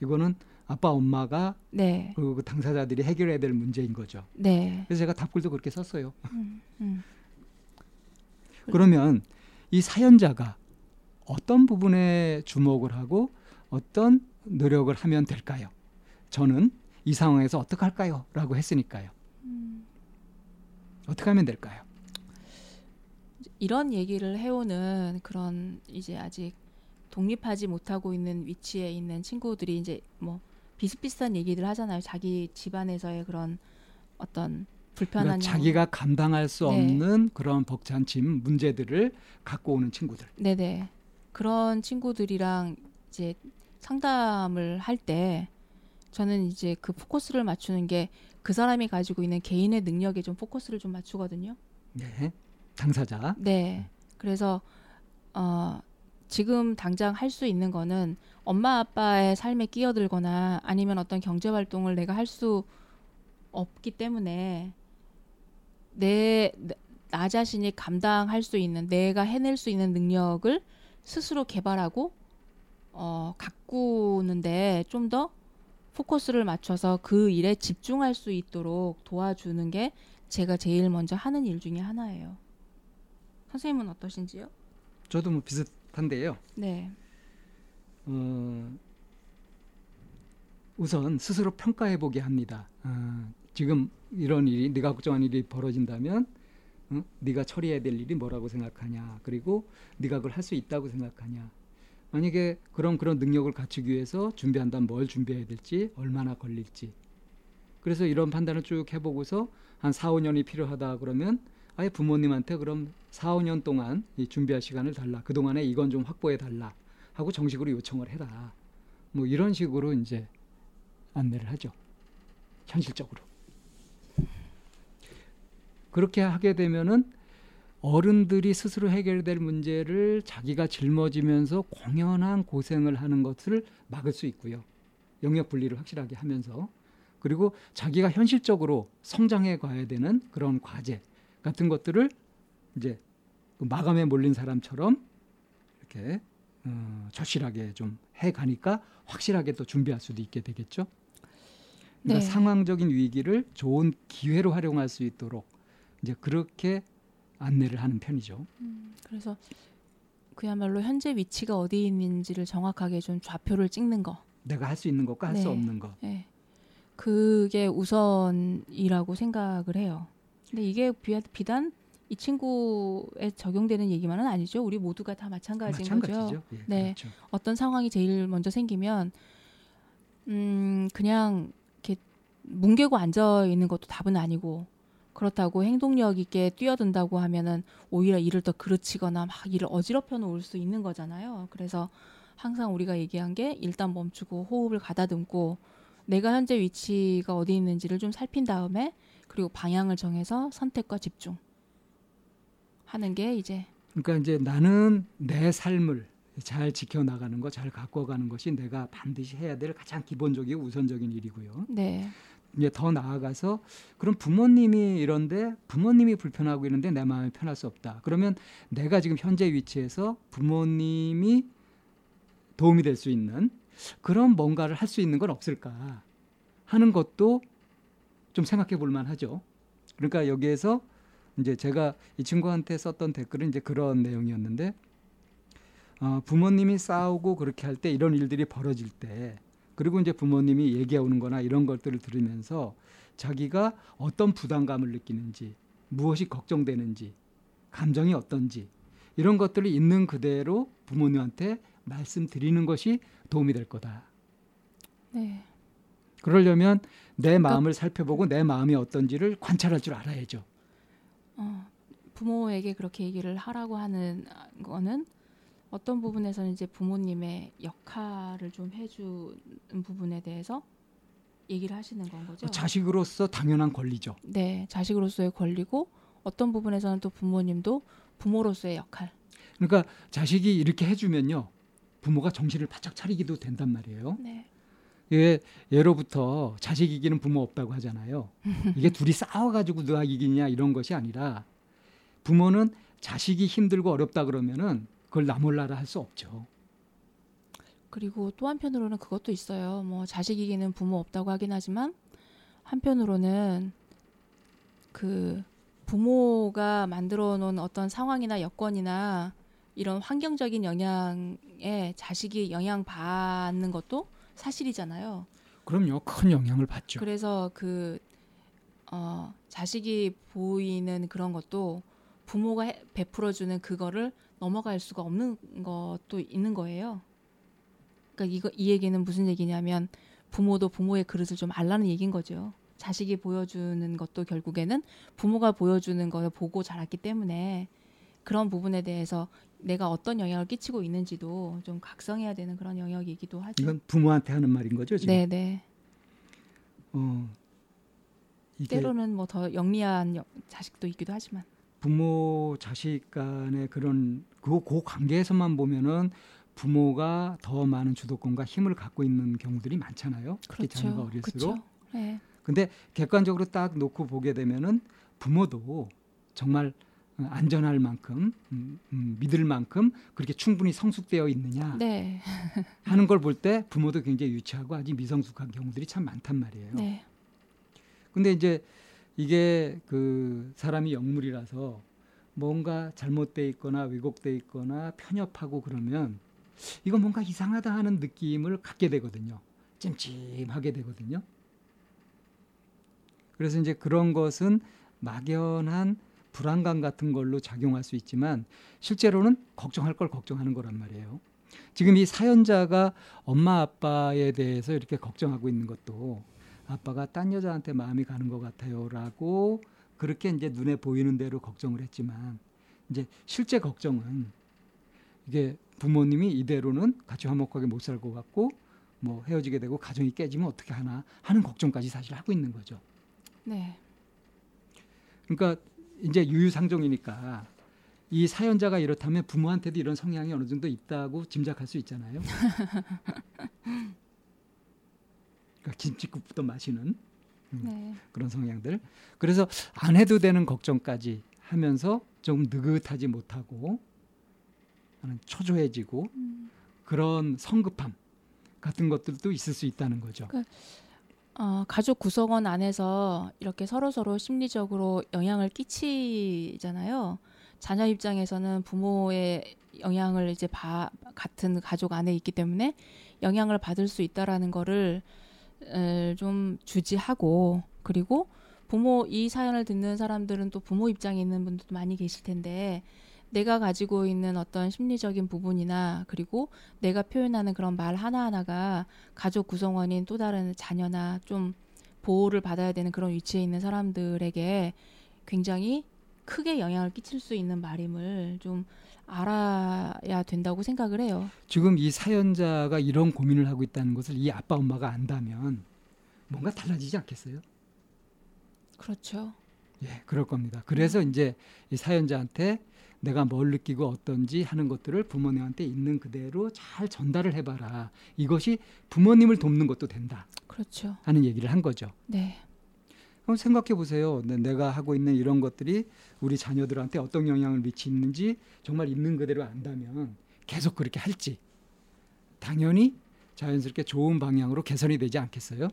이거는 아빠 엄마가 네. 그리고 그 당사자들이 해결해야 될 문제인 거죠. 네. 그래서 제가 답글도 그렇게 썼어요. 음, 음. 그러면 이 사연자가 어떤 부분에 주목을 하고 어떤 노력을 하면 될까요? 저는 이 상황에서 어떻게 할까요? 라고 했으니까요. 어떻게 하면 될까요? 이런 얘기를 해오는 그런 이제 아직 독립하지 못하고 있는 위치에 있는 친구들이 이제 뭐 비슷비슷한 얘기들 하잖아요. 자기 집안에서의 그런 어떤 불편한 그러니까 자기가 감당할 수 네. 없는 그런 벅찬 짐 문제들을 갖고 오는 친구들. 네네 그런 친구들이랑 이제 상담을 할 때 저는 이제 그 포커스를 맞추는 게 그 사람이 가지고 있는 개인의 능력에 좀 포커스를 좀 맞추거든요. 네. 당사자. 네. 그래서 어 지금 당장 할 수 있는 거는 엄마 아빠의 삶에 끼어들거나 아니면 어떤 경제 활동을 내가 할 수 없기 때문에 내 나 자신이 감당할 수 있는 내가 해낼 수 있는 능력을 스스로 개발하고 어 가꾸는데 좀 더 포커스를 맞춰서 그 일에 집중할 수 있도록 도와주는 게 제가 제일 먼저 하는 일 중에 하나예요. 선생님은 어떠신지요? 저도 뭐 비슷한데요. 네. 어, 우선 스스로 평가해 보게 합니다. 어, 지금 이런 일이 네가 걱정한 일이 벌어진다면 응? 네가 처리해야 될 일이 뭐라고 생각하냐. 그리고 네가 그걸 할 수 있다고 생각하냐. 만약에 그런 그런 능력을 갖추기 위해서 준비한다면 뭘 준비해야 될지 얼마나 걸릴지. 그래서 이런 판단을 쭉 해보고서 한 4, 5년이 필요하다 그러면 아예 부모님한테 그럼 4, 5년 동안 이 준비할 시간을 달라. 그동안에 이건 좀 확보해 달라. 하고 정식으로 요청을 해라. 뭐 이런 식으로 이제 안내를 하죠. 현실적으로. 그렇게 하게 되면은 어른들이 스스로 해결될 문제를 자기가 짊어지면서 공연한 고생을 하는 것을 막을 수 있고요. 영역 분리를 확실하게 하면서 그리고 자기가 현실적으로 성장해 가야 되는 그런 과제 같은 것들을 이제 그 마감에 몰린 사람처럼 이렇게 어, 절실하게 좀 해가니까 확실하게 또 준비할 수도 있게 되겠죠. 그러니까 네. 상황적인 위기를 좋은 기회로 활용할 수 있도록 이제 그렇게 안내를 하는 편이죠. 그래서 그야말로 현재 위치가 어디 있는지를 정확하게 좀 좌표를 찍는 거. 내가 할 수 있는 것과 할수 네. 없는 것. 예. 그게 우선이라고 생각을 해요. 근데 이게 비- 비단 이 친구에 적용되는 얘기만은 아니죠. 우리 모두가 다 마찬가지인 거죠. 마찬가지죠. 예, 네. 그렇죠. 어떤 상황이 제일 먼저 생기면 음 그냥 이렇게 뭉개고 앉아 있는 것도 답은 아니고 그렇다고 행동력 있게 뛰어든다고 하면은 오히려 일을 더 그르치거나 막 일을 어지럽혀 놓을 수 있는 거잖아요. 그래서 항상 우리가 얘기한 게 일단 멈추고 호흡을 가다듬고 내가 현재 위치가 어디 있는지를 좀 살핀 다음에 그리고 방향을 정해서 선택과 집중 하는 게 이제 그러니까 이제 나는 내 삶을 잘 지켜나가는 거, 잘 가꿔가는 것이 내가 반드시 해야 될 가장 기본적이고 우선적인 일이고요. 네 이제 더 나아가서 그럼 부모님이 이런데 부모님이 불편하고 이런데 내 마음이 편할 수 없다. 그러면 내가 지금 현재 위치에서 부모님이 도움이 될 수 있는 그런 뭔가를 할 수 있는 건 없을까 하는 것도 좀 생각해 볼 만하죠. 그러니까 여기에서 이제 제가 이 친구한테 썼던 댓글은 이제 그런 내용이었는데 어, 부모님이 싸우고 그렇게 할 때 이런 일들이 벌어질 때 그리고 이제 부모님이 얘기하는 거나 이런 것들을 들으면서 자기가 어떤 부담감을 느끼는지 무엇이 걱정되는지 감정이 어떤지 이런 것들을 있는 그대로 부모님한테 말씀드리는 것이 도움이 될 거다. 네. 그러려면 내 그러니까 마음을 살펴보고 내 마음이 어떤지를 관찰할 줄 알아야죠. 어, 부모에게 그렇게 얘기를 하라고 하는 거는 어떤 부분에서는 이제 부모님의 역할을 좀 해주는 부분에 대해서 얘기를 하시는 건 거죠. 자식으로서 당연한 권리죠. 네, 자식으로서의 권리고 어떤 부분에서는 또 부모님도 부모로서의 역할. 그러니까 자식이 이렇게 해주면요. 부모가 정신을 바짝 차리기도 된단 말이에요. 네, 예, 예로부터 자식 이기는 부모 없다고 하잖아요. [LAUGHS] 이게 둘이 싸워가지고 누가 이기냐 이런 것이 아니라 부모는 자식이 힘들고 어렵다 그러면은 그걸 나 몰라라 할 수 없죠. 그리고 또 한편으로는 그것도 있어요. 뭐 자식이기는 부모 없다고 하긴 하지만 한편으로는 그 부모가 만들어 놓은 어떤 상황이나 여건이나 이런 환경적인 영향에 자식이 영향 받는 것도 사실이잖아요. 그럼요, 큰 영향을 받죠. 그래서 그 어, 자식이 보이는 그런 것도 부모가 해- 베풀어 주는 그거를 넘어갈 수가 없는 것도 있는 거예요. 그러니까 이거 이 얘기는 무슨 얘기냐면 부모도 부모의 그릇을 좀 알라는 얘기인 거죠. 자식이 보여주는 것도 결국에는 부모가 보여주는 걸 보고 자랐기 때문에 그런 부분에 대해서 내가 어떤 영향을 끼치고 있는지도 좀 각성해야 되는 그런 영역이기도 하죠. 이건 부모한테 하는 말인 거죠, 지금. 네, 네. 어, 때로는 뭐 더 영리한 여- 자식도 있기도 하지만 부모 자식 간의 그런 그, 그 관계에서만 보면은 부모가 더 많은 주도권과 힘을 갖고 있는 경우들이 많잖아요. 특히 자녀가. 어릴수록. 그렇죠. 네. 근데 객관적으로 딱 놓고 보게 되면은 부모도 정말 어, 안전할 만큼 음, 음, 믿을 만큼 그렇게 충분히 성숙되어 있느냐 네. [LAUGHS] 하는 걸 볼 때 부모도 굉장히 유치하고 아직 미성숙한 경우들이 참 많단 말이에요. 네. 근데 이제 이게 그 사람이 영물이라서 뭔가 잘못돼 있거나 왜곡돼 있거나 편협하고 그러면 이거 뭔가 이상하다 하는 느낌을 갖게 되거든요. 찜찜하게 되거든요. 그래서 이제 그런 것은 막연한 불안감 같은 걸로 작용할 수 있지만 실제로는 걱정할 걸 걱정하는 거란 말이에요. 지금 이 사연자가 엄마 아빠에 대해서 이렇게 걱정하고 있는 것도 아빠가 딴 여자한테 마음이 가는 것 같아요라고 그렇게 이제 눈에 보이는 대로 걱정을 했지만 이제 실제 걱정은 이게 부모님이 이대로는 같이 화목하게 못 살 것 같고 뭐 헤어지게 되고 가정이 깨지면 어떻게 하나 하는 걱정까지 사실 하고 있는 거죠. 네. 그러니까 이제 유유상종이니까 이 사연자가 이렇다면 부모한테도 이런 성향이 어느 정도 있다고 짐작할 수 있잖아요. [LAUGHS] 그러니까 김치국부터 마시는 음, 네. 그런 성향들. 그래서 안 해도 되는 걱정까지 하면서 좀 느긋하지 못하고 초조해지고 음. 그런 성급함 같은 것들도 있을 수 있다는 거죠. 그 어, 가족 구성원 안에서 이렇게 서로 서로 심리적으로 영향을 끼치잖아요. 자녀 입장에서는 부모의 영향을 이제 바, 같은 가족 안에 있기 때문에 영향을 받을 수 있다라는 거를 에, 좀 주지하고 그리고 부모 이 사연을 듣는 사람들은 또 부모 입장에 있는 분들도 많이 계실 텐데 내가 가지고 있는 어떤 심리적인 부분이나 그리고 내가 표현하는 그런 말 하나하나가 가족 구성원인 또 다른 자녀나 좀 보호를 받아야 되는 그런 위치에 있는 사람들에게 굉장히 크게 영향을 끼칠 수 있는 말임을 좀 알아야 된다고 생각을 해요. 지금 이 사연자가 이런 고민을 하고 있다는 것을 이 아빠 엄마가 안다면 뭔가 달라지지 않겠어요? 그렇죠. 예, 그럴 겁니다. 그래서 이제 이 사연자한테 내가 뭘 느끼고 어떤지 하는 것들을 부모님한테 있는 그대로 잘 전달을 해봐라. 이것이 부모님을 돕는 것도 된다. 그렇죠. 하는 얘기를 한 거죠. 네. 그럼 생각해 보세요. 네, 내가 하고 있는 이런 것들이 우리 자녀들한테 어떤 영향을 미치는지 정말 있는 그대로 안다면 계속 그렇게 할지 당연히 자연스럽게 좋은 방향으로 개선이 되지 않겠어요?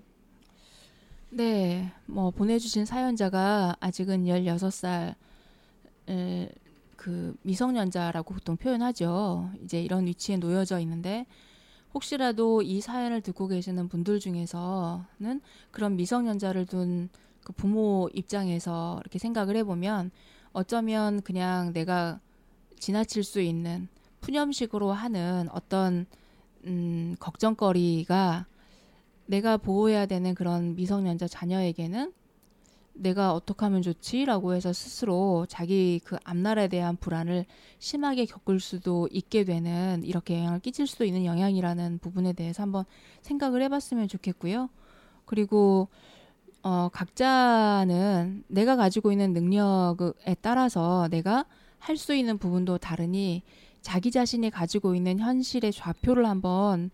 네. 뭐 보내주신 사연자가 아직은 16살 에, 그 미성년자라고 보통 표현하죠. 이제 이런 위치에 놓여져 있는데 혹시라도 이 사연을 듣고 계시는 분들 중에서는 그런 미성년자를 둔 그 부모 입장에서 이렇게 생각을 해보면 어쩌면 그냥 내가 지나칠 수 있는 푸념식으로 하는 어떤 음, 걱정거리가 내가 보호해야 되는 그런 미성년자 자녀에게는 내가 어떻게 하면 좋지라고 해서 스스로 자기 그 앞날에 대한 불안을 심하게 겪을 수도 있게 되는 이렇게 영향을 끼칠 수도 있는 영향이라는 부분에 대해서 한번 생각을 해봤으면 좋겠고요. 그리고 어, 각자는 내가 가지고 있는 능력에 따라서 내가 할 수 있는 부분도 다르니 자기 자신이 가지고 있는 현실의 좌표를 한번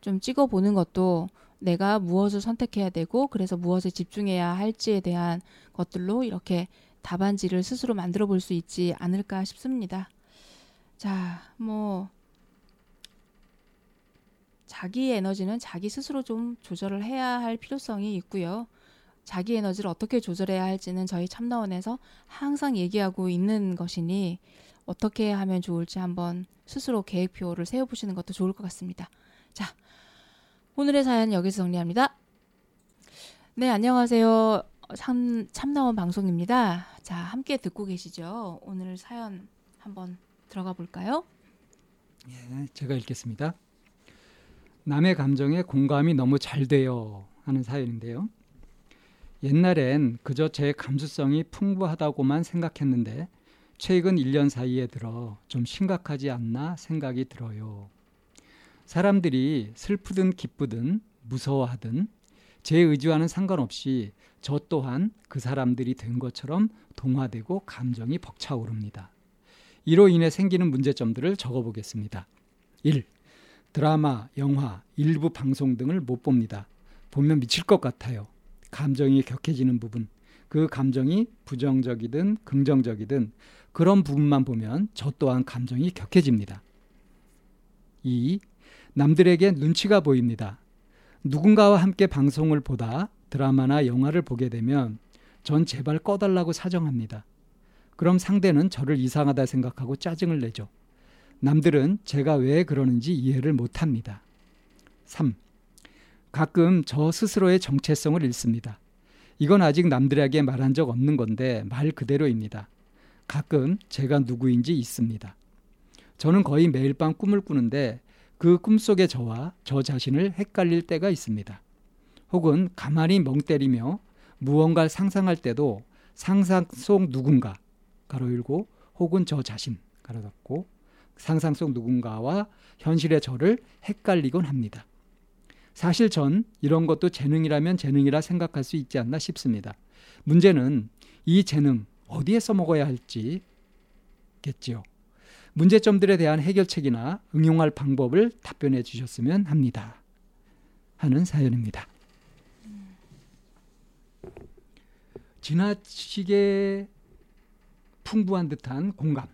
좀 찍어보는 것도 내가 무엇을 선택해야 되고 그래서 무엇에 집중해야 할지에 대한 것들로 이렇게 답안지를 스스로 만들어 볼 수 있지 않을까 싶습니다. 자, 뭐 자기 에너지는 자기 스스로 좀 조절을 해야 할 필요성이 있고요. 자기 에너지를 어떻게 조절해야 할지는 저희 참나원에서 항상 얘기하고 있는 것이니 어떻게 하면 좋을지 한번 스스로 계획표를 세워보시는 것도 좋을 것 같습니다. 자, 오늘의 사연 여기서 정리합니다. 네, 안녕하세요. 참, 참나원 방송입니다. 자, 함께 듣고 계시죠? 오늘 사연 한번 들어가 볼까요? 예, 제가 읽겠습니다. 남의 감정에 공감이 너무 잘 돼요 하는 사연인데요. 옛날엔 그저 제 감수성이 풍부하다고만 생각했는데 최근 1년 사이에 들어 좀 심각하지 않나 생각이 들어요. 사람들이 슬프든 기쁘든 무서워하든 제 의지와는 상관없이 저 또한 그 사람들이 된 것처럼 동화되고 감정이 벅차오릅니다. 이로 인해 생기는 문제점들을 적어보겠습니다. 1. 드라마, 영화, 일부 방송 등을 못 봅니다. 보면 미칠 것 같아요. 감정이 격해지는 부분. 그 감정이 부정적이든 긍정적이든 그런 부분만 보면 저 또한 감정이 격해집니다. 2. 남들에게 눈치가 보입니다. 누군가와 함께 방송을 보다 드라마나 영화를 보게 되면 전 제발 꺼달라고 사정합니다. 그럼 상대는 저를 이상하다 생각하고 짜증을 내죠. 남들은 제가 왜 그러는지 이해를 못 합니다. 3. 가끔 저 스스로의 정체성을 잃습니다. 이건 아직 남들에게 말한 적 없는 건데 말 그대로입니다. 가끔 제가 누구인지 있습니다. 저는 거의 매일 밤 꿈을 꾸는데 그 꿈속의 저와 저 자신을 헷갈릴 때가 있습니다. 혹은 가만히 멍 때리며 무언가를 상상할 때도 상상 속 누군가 가로 열고 혹은 저 자신 가로 닫고 상상 속 누군가와 현실의 저를 헷갈리곤 합니다. 사실 전 이런 것도 재능이라면 재능이라 생각할 수 있지 않나 싶습니다. 문제는 이 재능 어디에 써먹어야 할지겠지요. 문제점들에 대한 해결책이나 응용할 방법을 답변해 주셨으면 합니다. 하는 사연입니다. 지나치게 풍부한 듯한 공감.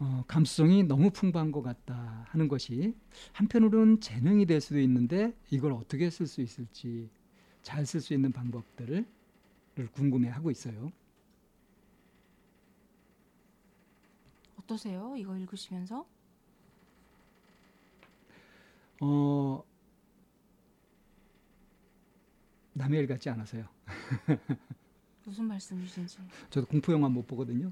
어, 감수성이 너무 풍부한 것 같다 하는 것이 한편으로는 재능이 될 수도 있는데 이걸 어떻게 쓸 수 있을지 잘 쓸 수 있는 방법들을 궁금해하고 있어요. 어떠세요? 이거 읽으시면서? 어, 남의 일 같지 않아서요. [LAUGHS] 무슨 말씀이신지. 저도 공포 영화 못 보거든요.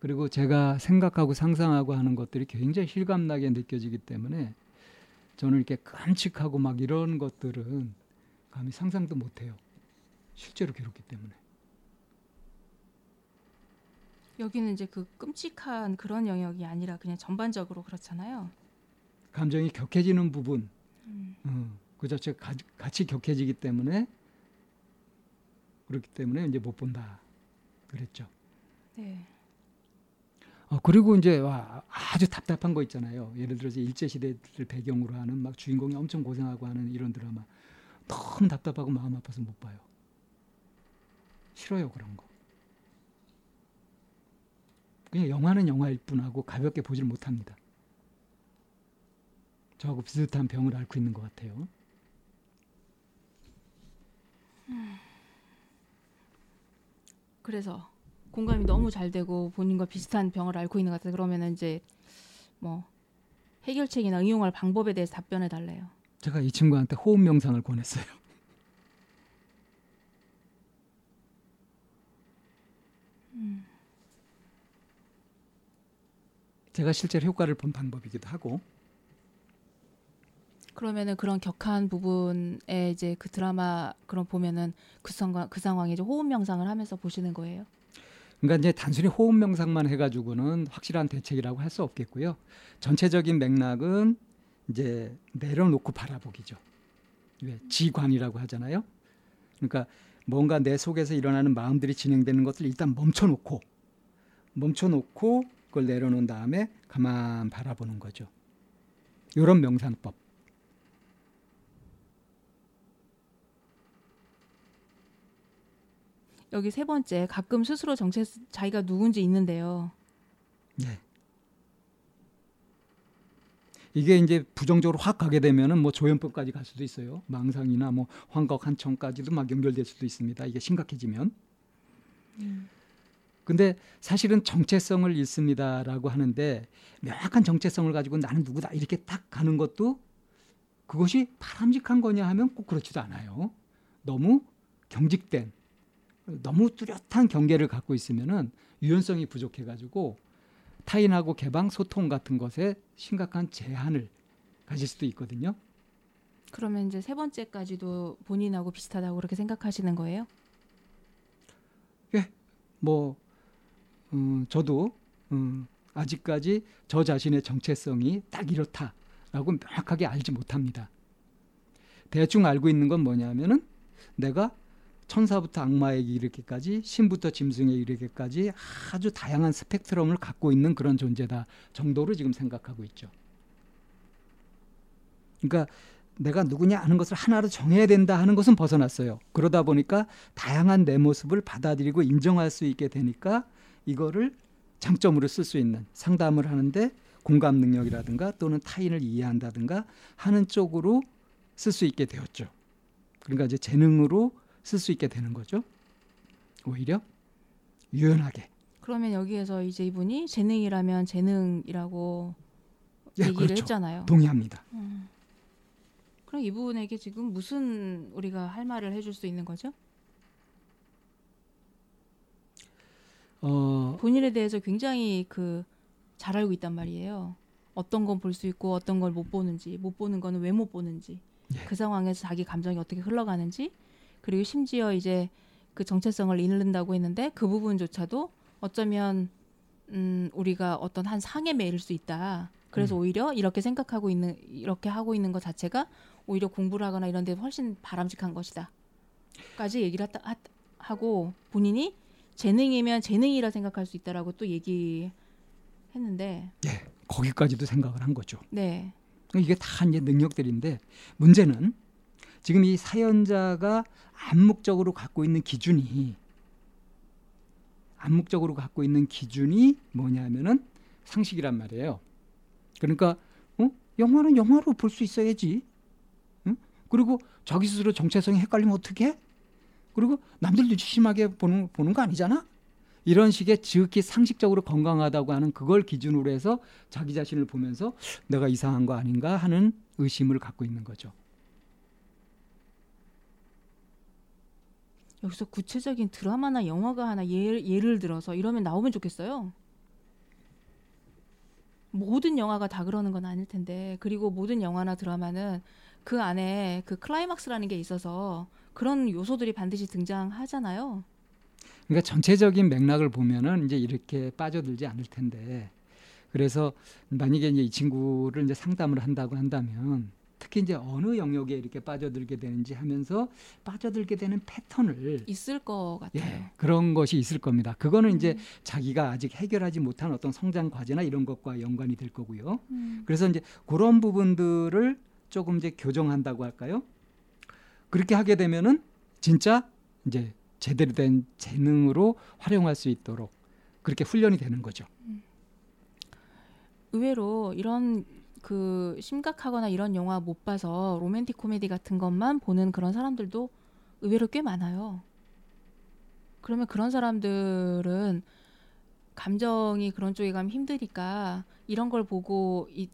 그리고 제가 생각하고 상상하고 하는 것들이 굉장히 실감나게 느껴지기 때문에 저는 이렇게 끔찍하고 막 이런 것들은 감히 상상도 못 해요. 실제로 괴롭기 때문에. 여기는 이제 그 끔찍한 그런 영역이 아니라 그냥 전반적으로 그렇잖아요. 감정이 격해지는 부분, 음. 어, 그 자체가 같이 격해지기 때문에 그렇기 때문에 이제 못 본다 그랬죠. 네. 어, 그리고 이제 와, 아주 답답한 거 있잖아요. 예를 들어서 일제 시대를 배경으로 하는 막 주인공이 엄청 고생하고 하는 이런 드라마 너무 답답하고 마음 아파서 못 봐요. 싫어요 그런 거. 그냥 영화는 영화일 뿐하고 가볍게 보질 못합니다. 저하고 비슷한 병을 앓고 있는 것 같아요. 그래서 공감이 너무 잘 되고 본인과 비슷한 병을 앓고 있는 것 같아요. 그러면 이제 뭐 해결책이나 응용할 방법에 대해서 답변해 달래요. 제가 이 친구한테 호흡 명상을 권했어요. [LAUGHS] 음. 제가 실제로 효과를 본 방법이기도 하고 그러면은 그런 격한 부분에 이제 그 드라마 그런 보면은 그 상황 그 상황에 이제 호흡 명상을 하면서 보시는 거예요. 그러니까 이제 단순히 호흡 명상만 해가지고는 확실한 대책이라고 할 수 없겠고요. 전체적인 맥락은 이제 내려놓고 바라보기죠. 왜 지관이라고 하잖아요. 그러니까 뭔가 내 속에서 일어나는 마음들이 진행되는 것을 일단 멈춰놓고 멈춰놓고 그걸 내려놓은 다음에 가만 바라보는 거죠. 이런 명상법. 여기 세 번째 가끔 스스로 정체 자기가 누군지 있는데요. 네. 이게 이제 부정적으로 확 가게 되면은 뭐 조현법까지 갈 수도 있어요. 망상이나 뭐 환각 한청까지도 막 연결될 수도 있습니다. 이게 심각해지면. 음. 근데 사실은 정체성을 잃습니다라고 하는데 명확한 정체성을 가지고 나는 누구다 이렇게 딱 가는 것도 그것이 바람직한 거냐 하면 꼭 그렇지도 않아요. 너무 경직된 너무 뚜렷한 경계를 갖고 있으면은 유연성이 부족해 가지고 타인하고 개방 소통 같은 것에 심각한 제한을 가질 수도 있거든요. 그러면 이제 세 번째까지도 본인하고 비슷하다고 그렇게 생각하시는 거예요? 예, 뭐 음, 저도 음, 아직까지 저 자신의 정체성이 딱 이렇다라고 명확하게 알지 못합니다. 대충 알고 있는 건 뭐냐면은 내가 천사부터 악마에게 이르기까지 신부터 짐승에 이르기까지 아주 다양한 스펙트럼을 갖고 있는 그런 존재다 정도로 지금 생각하고 있죠. 그러니까 내가 누구냐 하는 것을 하나로 정해야 된다 하는 것은 벗어났어요. 그러다 보니까 다양한 내 모습을 받아들이고 인정할 수 있게 되니까 이거를 장점으로 쓸 수 있는 상담을 하는데 공감 능력이라든가 또는 타인을 이해한다든가 하는 쪽으로 쓸 수 있게 되었죠. 그러니까 이제 재능으로 쓸 수 있게 되는 거죠. 오히려 유연하게. 그러면 여기에서 이제 이분이 재능이라면 재능이라고 예, 얘기를 그렇죠. 했잖아요. 동의합니다. 음. 그럼 이분에게 지금 무슨 우리가 할 말을 해줄 수 있는 거죠? 어, 본인에 대해서 굉장히 그 잘 알고 있단 말이에요. 어떤 건 볼 수 있고 어떤 걸 못 보는지, 못 보는 거는 왜 못 보는지, 예. 그 상황에서 자기 감정이 어떻게 흘러가는지, 그리고 심지어 이제 그 정체성을 잃는다고 했는데 그 부분조차도 어쩌면 음, 우리가 어떤 한 상에 매일 수 있다. 그래서 음. 오히려 이렇게 생각하고 있는 이렇게 하고 있는 것 자체가 오히려 공부를 하거나 이런 데 훨씬 바람직한 것이다. 까지 얘기를 하다, 하, 하고 본인이 재능이면 재능이라 생각할 수 있다라고 또 얘기했는데 예, 거기까지도 생각을 한 거죠. 네. 이게 다 이제 능력들인데 문제는 지금 이 사연자가 암묵적으로 갖고 있는 기준이 암묵적으로 갖고 있는 기준이 뭐냐면은 상식이란 말이에요. 그러니까 어? 영화는 영화로 볼 수 있어야지. 응? 그리고 자기 스스로 정체성이 헷갈리면 어떻게? 그리고 남들도 심하게 보는 보는 거 아니잖아. 이런 식의 지극히 상식적으로 건강하다고 하는 그걸 기준으로 해서 자기 자신을 보면서 내가 이상한 거 아닌가 하는 의심을 갖고 있는 거죠. 여기서 구체적인 드라마나 영화가 하나 예, 예를 들어서 이러면 나오면 좋겠어요. 모든 영화가 다 그러는 건 아닐 텐데 그리고 모든 영화나 드라마는 그 안에 그 클라이막스라는 게 있어서 그런 요소들이 반드시 등장하잖아요. 그러니까 전체적인 맥락을 보면은 이제 이렇게 빠져들지 않을 텐데 그래서 만약에 이제 이 친구를 이제 상담을 한다고 한다면 특히 이제 어느 영역에 이렇게 빠져들게 되는지 하면서 빠져들게 되는 패턴을 있을 것 같아요. 예, 그런 것이 있을 겁니다. 그거는 이제 음. 자기가 아직 해결하지 못한 어떤 성장 과제나 이런 것과 연관이 될 거고요. 음. 그래서 이제 그런 부분들을 조금 이제 교정한다고 할까요? 그렇게 하게 되면은 진짜 이제 제대로 된 재능으로 활용할 수 있도록 그렇게 훈련이 되는 거죠. 의외로 이런 그 심각하거나 이런 영화 못 봐서 로맨틱 코미디 같은 것만 보는 그런 사람들도 의외로 꽤 많아요. 그러면 그런 사람들은 감정이 그런 쪽에 가면 힘드니까 이런 걸 보고 있,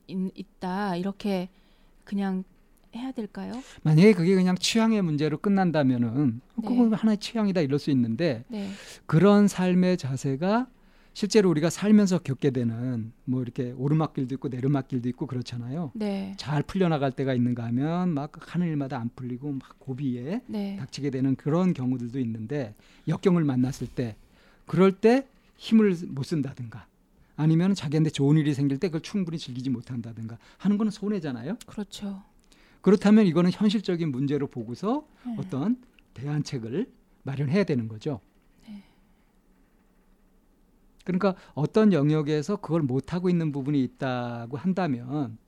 다 이렇게 그냥 해야 될까요? 만약에 그게 그냥 취향의 문제로 끝난다면은 네. 그건 하나의 취향이다 이럴 수 있는데 네, 그런 삶의 자세가 실제로 우리가 살면서 겪게 되는 뭐 이렇게 오르막길도 있고 내리막길도 있고 그렇잖아요. 네, 잘 풀려나갈 때가 있는가 하면 막 하는 일마다 안 풀리고 막 고비에 네, 닥치게 되는 그런 경우들도 있는데 역경을 만났을 때 그럴 때 힘을 못 쓴다든가 아니면 자기한테 좋은 일이 생길 때 그걸 충분히 즐기지 못한다든가 하는 거는 손해잖아요. 그렇죠. 그렇다면 이거는 현실적인 문제로 보고서 네. 어떤 대안책을 마련해야 되는 거죠. 그러니까 어떤 영역에서 그걸 못하고 있는 부분이 있다고 한다면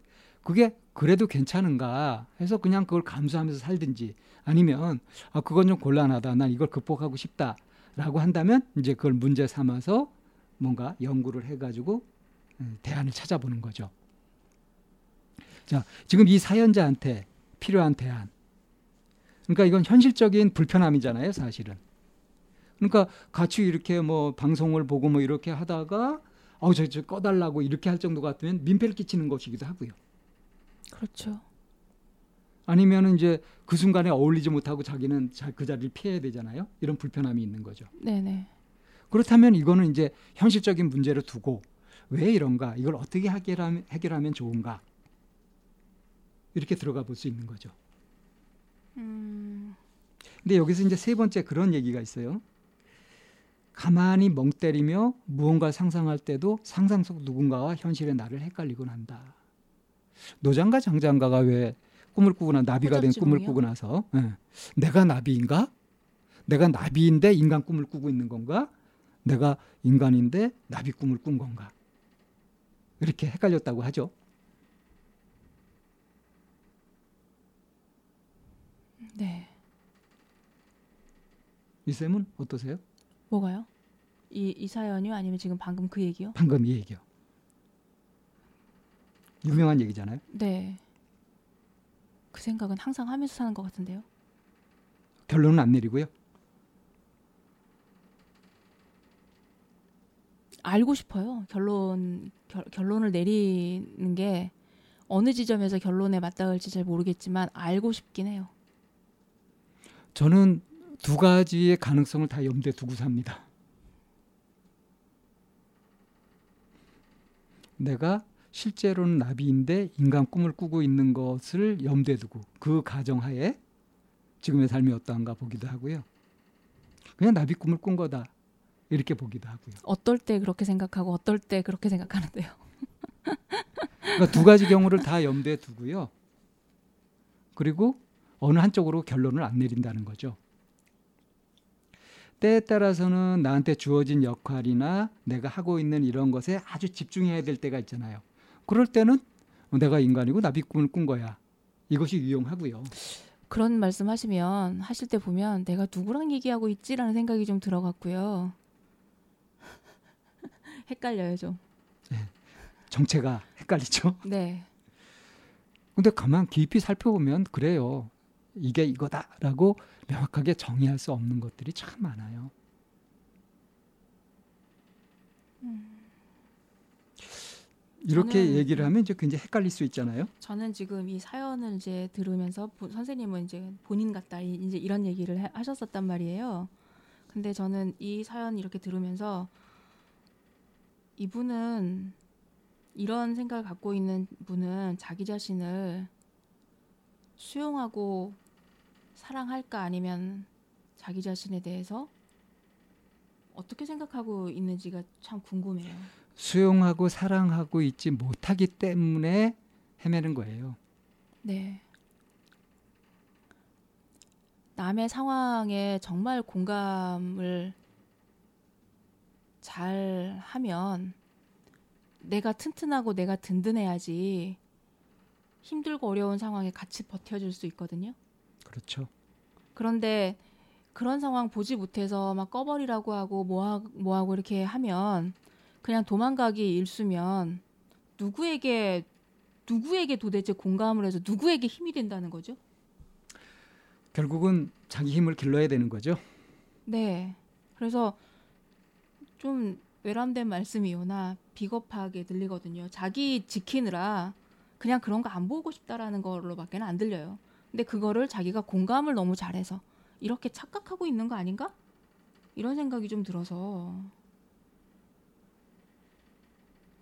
그게 그래도 괜찮은가 해서 그냥 그걸 감수하면서 살든지 아니면 아 그건 좀 곤란하다. 난 이걸 극복하고 싶다라고 한다면 이제 그걸 문제 삼아서 뭔가 연구를 해가지고 음, 대안을 찾아보는 거죠. 자 지금 이 사연자한테 필요한 대안. 그러니까 이건 현실적인 불편함이잖아요 사실은 그러니까 같이 이렇게 뭐 방송을 보고 뭐 이렇게 하다가 어저 저 꺼달라고 이렇게 할 정도 같으면 민폐를 끼치는 것이기도 하고요. 그렇죠. 아니면은 이제 그 순간에 어울리지 못하고 자기는 자- 그 자리를 피해야 되잖아요. 이런 불편함이 있는 거죠. 네, 네. 그렇다면 이거는 이제 현실적인 문제를 두고 왜 이런가? 이걸 어떻게 해결하면, 해결하면 좋은가? 이렇게 들어가 볼 수 있는 거죠. 음, 근데 여기서 이제 세 번째 그런 얘기가 있어요. 가만히 멍 때리며 무언가 상상할 때도 상상 속 누군가와 현실의 나를 헷갈리곤 한다. 노장가 장장가가 왜 꿈을 꾸고 나 나비가 된 꿈을? 꾸고 나서 예. 내가 나비인가? 내가 나비인데 인간 꿈을 꾸고 있는 건가? 내가 인간인데 나비 꿈을 꾼 건가? 이렇게 헷갈렸다고 하죠. 네. 이 쌤은 어떠세요? 뭐가요? 이, 이 사연이요? 아니면 지금 방금 그 얘기요? 방금 이 얘기요. 유명한 얘기잖아요. 네. 그 생각은 항상 하면서 사는 것 같은데요. 결론은 안 내리고요. 알고 싶어요. 결론 결, 결론을 내리는 게 어느 지점에서 결론에 맞닿을지 잘 모르겠지만 알고 싶긴 해요. 저는 두 가지의 가능성을 다 염두에 두고 삽니다. 내가 실제로는 나비인데 인간 꿈을 꾸고 있는 것을 염두에 두고 그 가정하에 지금의 삶이 어떠한가 보기도 하고요. 그냥 나비 꿈을 꾼 거다 이렇게 보기도 하고요. 어떨 때 그렇게 생각하고 어떨 때 그렇게 생각하는데요. 그러니까 두 가지 경우를 다 염두에 두고요. 그리고 어느 한쪽으로 결론을 안 내린다는 거죠. 때에 따라서는 나한테 주어진 역할이나 내가 하고 있는 이런 것에 아주 집중해야 될 때가 있잖아요. 그럴 때는 내가 인간이고 나비 꿈을 꾼 거야. 이것이 유용하고요. 그런 말씀하시면 하실 때 보면 내가 누구랑 얘기하고 있지라는 생각이 좀 들어갔고요. [LAUGHS] 헷갈려요 좀. 정체가 헷갈리죠. 네. 근데 가만 깊이 살펴보면 그래요. 이게 이거다라고 명확하게 정의할 수 없는 것들이 참 많아요. 이렇게 저는- 얘기를 하면 이제 굉장히 헷갈릴 수 있잖아요. 저는 지금 이 사연을 이제 들으면서 보- 선생님은 이제 본인 같다 이- 이제 이런 얘기를 해- 하셨었단 말이에요. 근데 저는 이 사연 이렇게 들으면서 이분은 이런 생각을 갖고 있는 분은 자기 자신을 수용하고 사랑할까 아니면 자기 자신에 대해서 어떻게 생각하고 있는지가 참 궁금해요. 수용하고 사랑하고 있지 못하기 때문에 헤매는 거예요. 네. 남의 상황에 정말 공감을 잘 하면 내가 튼튼하고 내가 든든해야지 힘들고 어려운 상황에 같이 버텨줄 수 있거든요. 그렇죠. 그런데 그런 상황 보지 못해서 막 꺼버리라고 하고 뭐하, 뭐하고 이렇게 하면 그냥 도망가기 일수면 누구에게 누구에게 도대체 공감을 해서 누구에게 힘이 된다는 거죠? 결국은 자기 힘을 길러야 되는 거죠. 네. 그래서 좀 외람된 말씀이오나 비겁하게 들리거든요. 자기 지키느라 그냥 그런 거 안 보고 싶다라는 걸로밖에 안 들려요. 근데 그거를 자기가 공감을 너무 잘해서 이렇게 착각하고 있는 거 아닌가? 이런 생각이 좀 들어서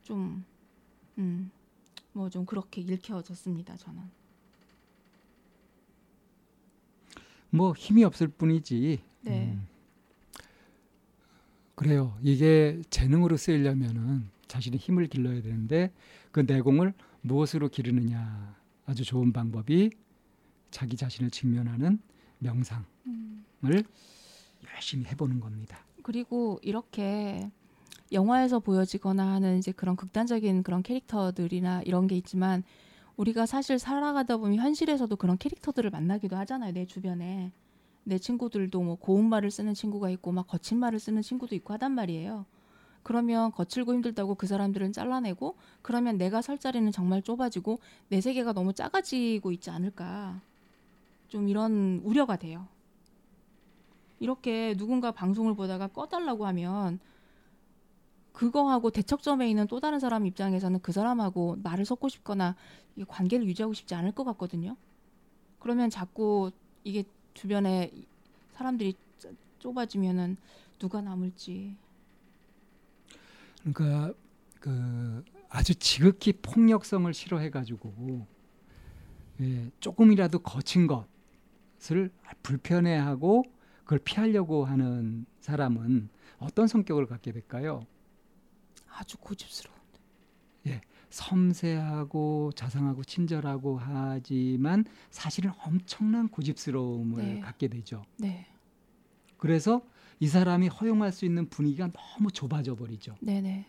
좀 음. 뭐 좀 그렇게 읽혀졌습니다, 저는. 뭐 힘이 없을 뿐이지. 네. 음. 그래요. 이게 재능으로 쓰이려면은 자신의 힘을 길러야 되는데 그 내공을 무엇으로 기르느냐 아주 좋은 방법이 자기 자신을 직면하는 명상을 음. 열심히 해보는 겁니다. 그리고 이렇게 영화에서 보여지거나 하는 이제 그런 극단적인 그런 캐릭터들이나 이런 게 있지만 우리가 사실 살아가다 보면 현실에서도 그런 캐릭터들을 만나기도 하잖아요. 내 주변에 내 친구들도 뭐 고운 말을 쓰는 친구가 있고 막 거친 말을 쓰는 친구도 있고 하단 말이에요. 그러면 거칠고 힘들다고 그 사람들은 잘라내고 그러면 내가 설 자리는 정말 좁아지고 내 세계가 너무 작아지고 있지 않을까. 좀 이런 우려가 돼요. 이렇게 누군가 방송을 보다가 꺼달라고 하면 그거하고 대척점에 있는 또 다른 사람 입장에서는 그 사람하고 말을 섞고 싶거나 이 관계를 유지하고 싶지 않을 것 같거든요. 그러면 자꾸 이게 주변에 사람들이 짜- 좁아지면은 누가 남을지. 그러니까 그 아주 지극히 폭력성을 싫어해가지고 예, 조금이라도 거친 것 을 불편해하고 그걸 피하려고 하는 사람은 어떤 성격을 갖게 될까요? 아주 고집스러워. 섬세하고 자상하고 친절하고 하지만 사실은 엄청난 고집스러움을 네. 갖게 되죠. 네, 그래서 이 사람이 허용할 수 있는 분위기가 너무 좁아져 버리죠. 네, 네,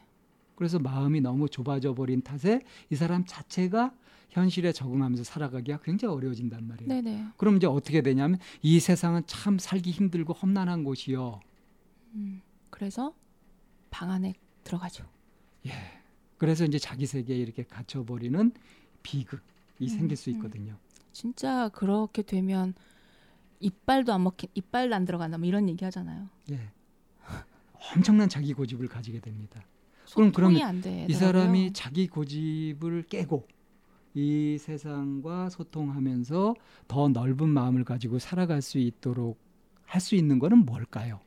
그래서 마음이 너무 좁아져 버린 탓에 이 사람 자체가 현실에 적응하면서 살아가기가 굉장히 어려워진단 말이에요. 네, 네. 그럼 이제 어떻게 되냐면 이 세상은 참 살기 힘들고 험난한 곳이요. 음, 그래서 방 안에 들어가죠. 예. 그래서 이제 자기 세계에 이렇게 갇혀 버리는 비극이 음, 생길 수 음. 있거든요. 진짜 그렇게 되면 이빨도 안 먹힌 이빨도 안 들어간다 뭐 이런 얘기 하잖아요. 예. 엄청난 자기 고집을 가지게 됩니다. 그럼 그러면. 이 사람이 자기 고집을 깨고 이 세상과 소통하면서 더 넓은 마음을 가지고 살아갈 수 있도록 할 수 있는 거는 뭘까요?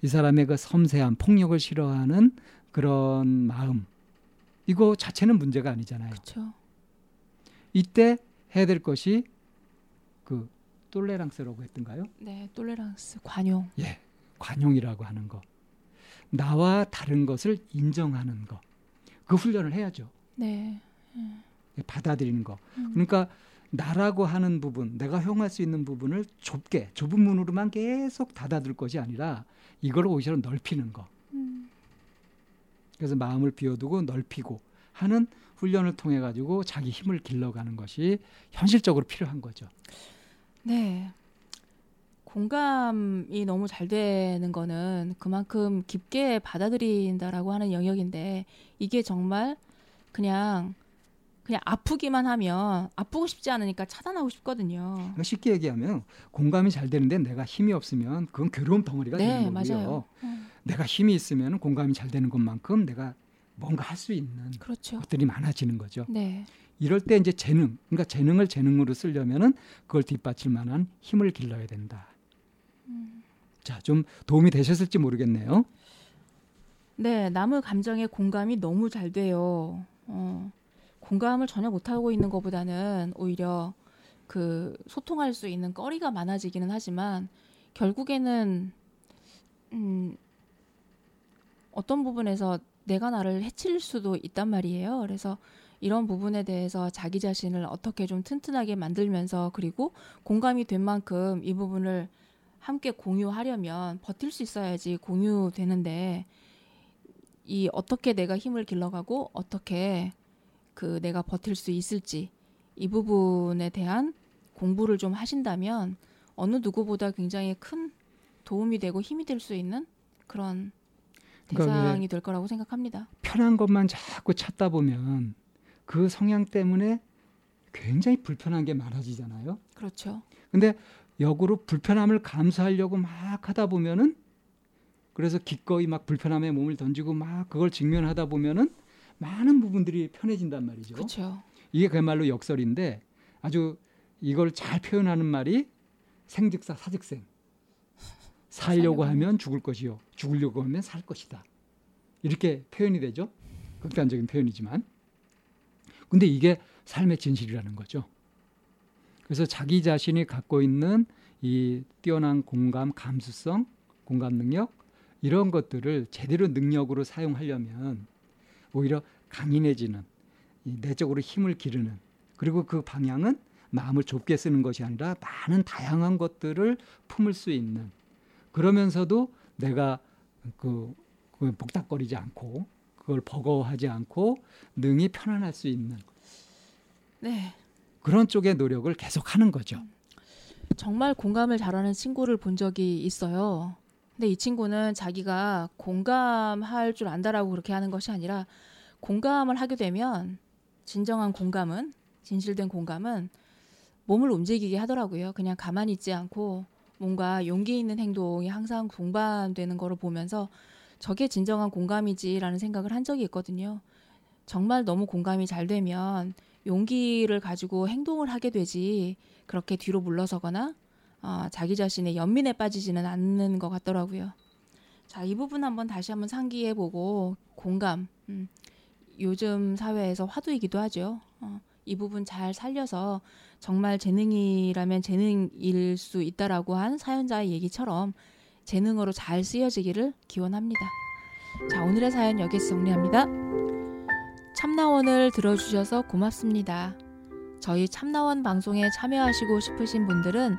이 사람의 그 섬세한 폭력을 싫어하는 그런 마음 이거 자체는 문제가 아니잖아요. 그렇죠. 이때 해야 될 것이 그 똘레랑스라고 했던가요? 네, 똘레랑스 관용. 예, 관용이라고 하는 거. 나와 다른 것을 인정하는 거. 그 훈련을 해야죠. 네. 예, 받아들이는 거. 음. 그러니까 나라고 하는 부분, 내가 허용할 수 있는 부분을 좁게, 좁은 문으로만 계속 닫아둘 것이 아니라 이걸 오히려 넓히는 거. 음. 그래서 마음을 비워두고 넓히고 하는 훈련을 통해 가지고 자기 힘을 길러가는 것이 현실적으로 필요한 거죠. 네. 공감이 너무 잘 되는 거는 그만큼 깊게 받아들인다라고 하는 영역인데 이게 정말 그냥 그냥 아프기만 하면 아프고 싶지 않으니까 차단하고 싶거든요. 그러니까 쉽게 얘기하면 공감이 잘 되는데 내가 힘이 없으면 그건 괴로움 덩어리가 네, 되는 거고요. 맞아요. 음, 내가 힘이 있으면 공감이 잘 되는 것만큼 내가 뭔가 할 수 있는 그렇죠. 것들이 많아지는 거죠. 네. 이럴 때 이제 재능, 그러니까 재능을 재능으로 쓰려면은 그걸 뒷받칠 만한 힘을 길러야 된다. 음. 자, 좀 도움이 되셨을지 모르겠네요. 네, 남의 감정에 공감이 너무 잘 돼요. 어, 공감을 전혀 못하고 있는 것보다는 오히려 그 소통할 수 있는 거리가 많아지기는 하지만 결국에는 음, 어떤 부분에서 내가 나를 해칠 수도 있단 말이에요. 그래서 이런 부분에 대해서 자기 자신을 어떻게 좀 튼튼하게 만들면서 그리고 공감이 된 만큼 이 부분을 함께 공유하려면 버틸 수 있어야지 공유되는데 이 어떻게 내가 힘을 길러가고 어떻게 그 내가 버틸 수 있을지 이 부분에 대한 공부를 좀 하신다면 어느 누구보다 굉장히 큰 도움이 되고 힘이 될 수 있는 그런 그러니까 대상이 될 거라고 생각합니다. 편한 것만 자꾸 찾다 보면 그 성향 때문에 굉장히 불편한 게 많아지잖아요. 그렇죠. 근데 역으로 불편함을 감수하려고 막 하다 보면은 그래서 기꺼이 막 불편함에 몸을 던지고 막 그걸 직면하다 보면은 많은 부분들이 편해진단 말이죠. 그렇죠. 이게 그야말로 역설인데 아주 이걸 잘 표현하는 말이 생즉사 사즉생. [LAUGHS] 살려고 하면 죽을 것이요. 죽으려고 하면 살 것이다. 이렇게 표현이 되죠. 극단적인 표현이지만. 근데 이게 삶의 진실이라는 거죠. 그래서 자기 자신이 갖고 있는 이 뛰어난 공감, 감수성, 공감 능력 이런 것들을 제대로 능력으로 사용하려면 오히려 강인해지는 이 내적으로 힘을 기르는 그리고 그 방향은 마음을 좁게 쓰는 것이 아니라 많은 다양한 것들을 품을 수 있는 그러면서도 내가 그, 그 복닥거리지 않고 그걸 버거워하지 않고 능히 편안할 수 있는 네. 그런 쪽의 노력을 계속하는 거죠. 정말 공감을 잘하는 친구를 본 적이 있어요. 근데 이 친구는 자기가 공감할 줄 안다라고 그렇게 하는 것이 아니라 공감을 하게 되면 진정한 공감은 진실된 공감은 몸을 움직이게 하더라고요. 그냥 가만히 있지 않고 뭔가 용기 있는 행동이 항상 동반되는 거를 보면서 저게 진정한 공감이지라는 생각을 한 적이 있거든요. 정말 너무 공감이 잘 되면 용기를 가지고 행동을 하게 되지 그렇게 뒤로 물러서거나 어, 자기 자신의 연민에 빠지지는 않는 것 같더라고요. 자, 이 부분 한번 다시 한번 상기해 보고 공감. 음, 요즘 사회에서 화두이기도 하죠. 어, 이 부분 잘 살려서 정말 재능이라면 재능일 수 있다라고 한 사연자의 얘기처럼 재능으로 잘 쓰여지기를 기원합니다. 자, 오늘의 사연 여기서 정리합니다. 참나원을 들어주셔서 고맙습니다. 저희 참나원 방송에 참여하시고 싶으신 분들은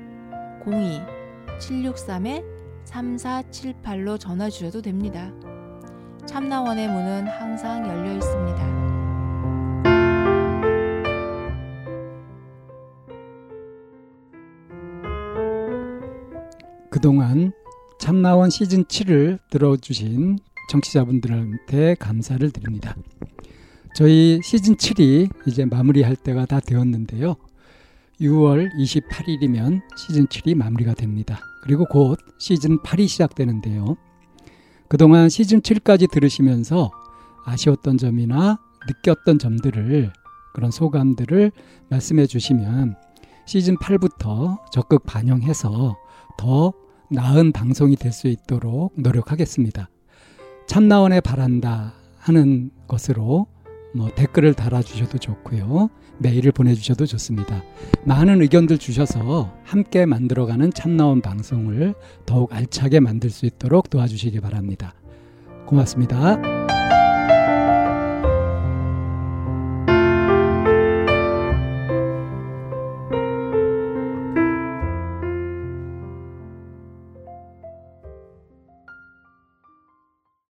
02-763-3478로 전화 주셔도 됩니다. 참나원의 문은 항상 열려 있습니다. 그동안 참나원 시즌 7을 들어주신 청취자분들한테 감사를 드립니다. 저희 시즌 7이 이제 마무리할 때가 다 되었는데요. 6월 28일이면 시즌 7이 마무리가 됩니다. 그리고 곧 시즌 8이 시작되는데요. 그동안 시즌 7까지 들으시면서 아쉬웠던 점이나 느꼈던 점들을 그런 소감들을 말씀해 주시면 시즌 8부터 적극 반영해서 더 나은 방송이 될 수 있도록 노력하겠습니다. 참나원에 바란다 하는 것으로 뭐 댓글을 달아주셔도 좋고요. 메일을 보내주셔도 좋습니다. 많은 의견들 주셔서 함께 만들어가는 참나원 방송을 더욱 알차게 만들 수 있도록 도와주시기 바랍니다. 고맙습니다.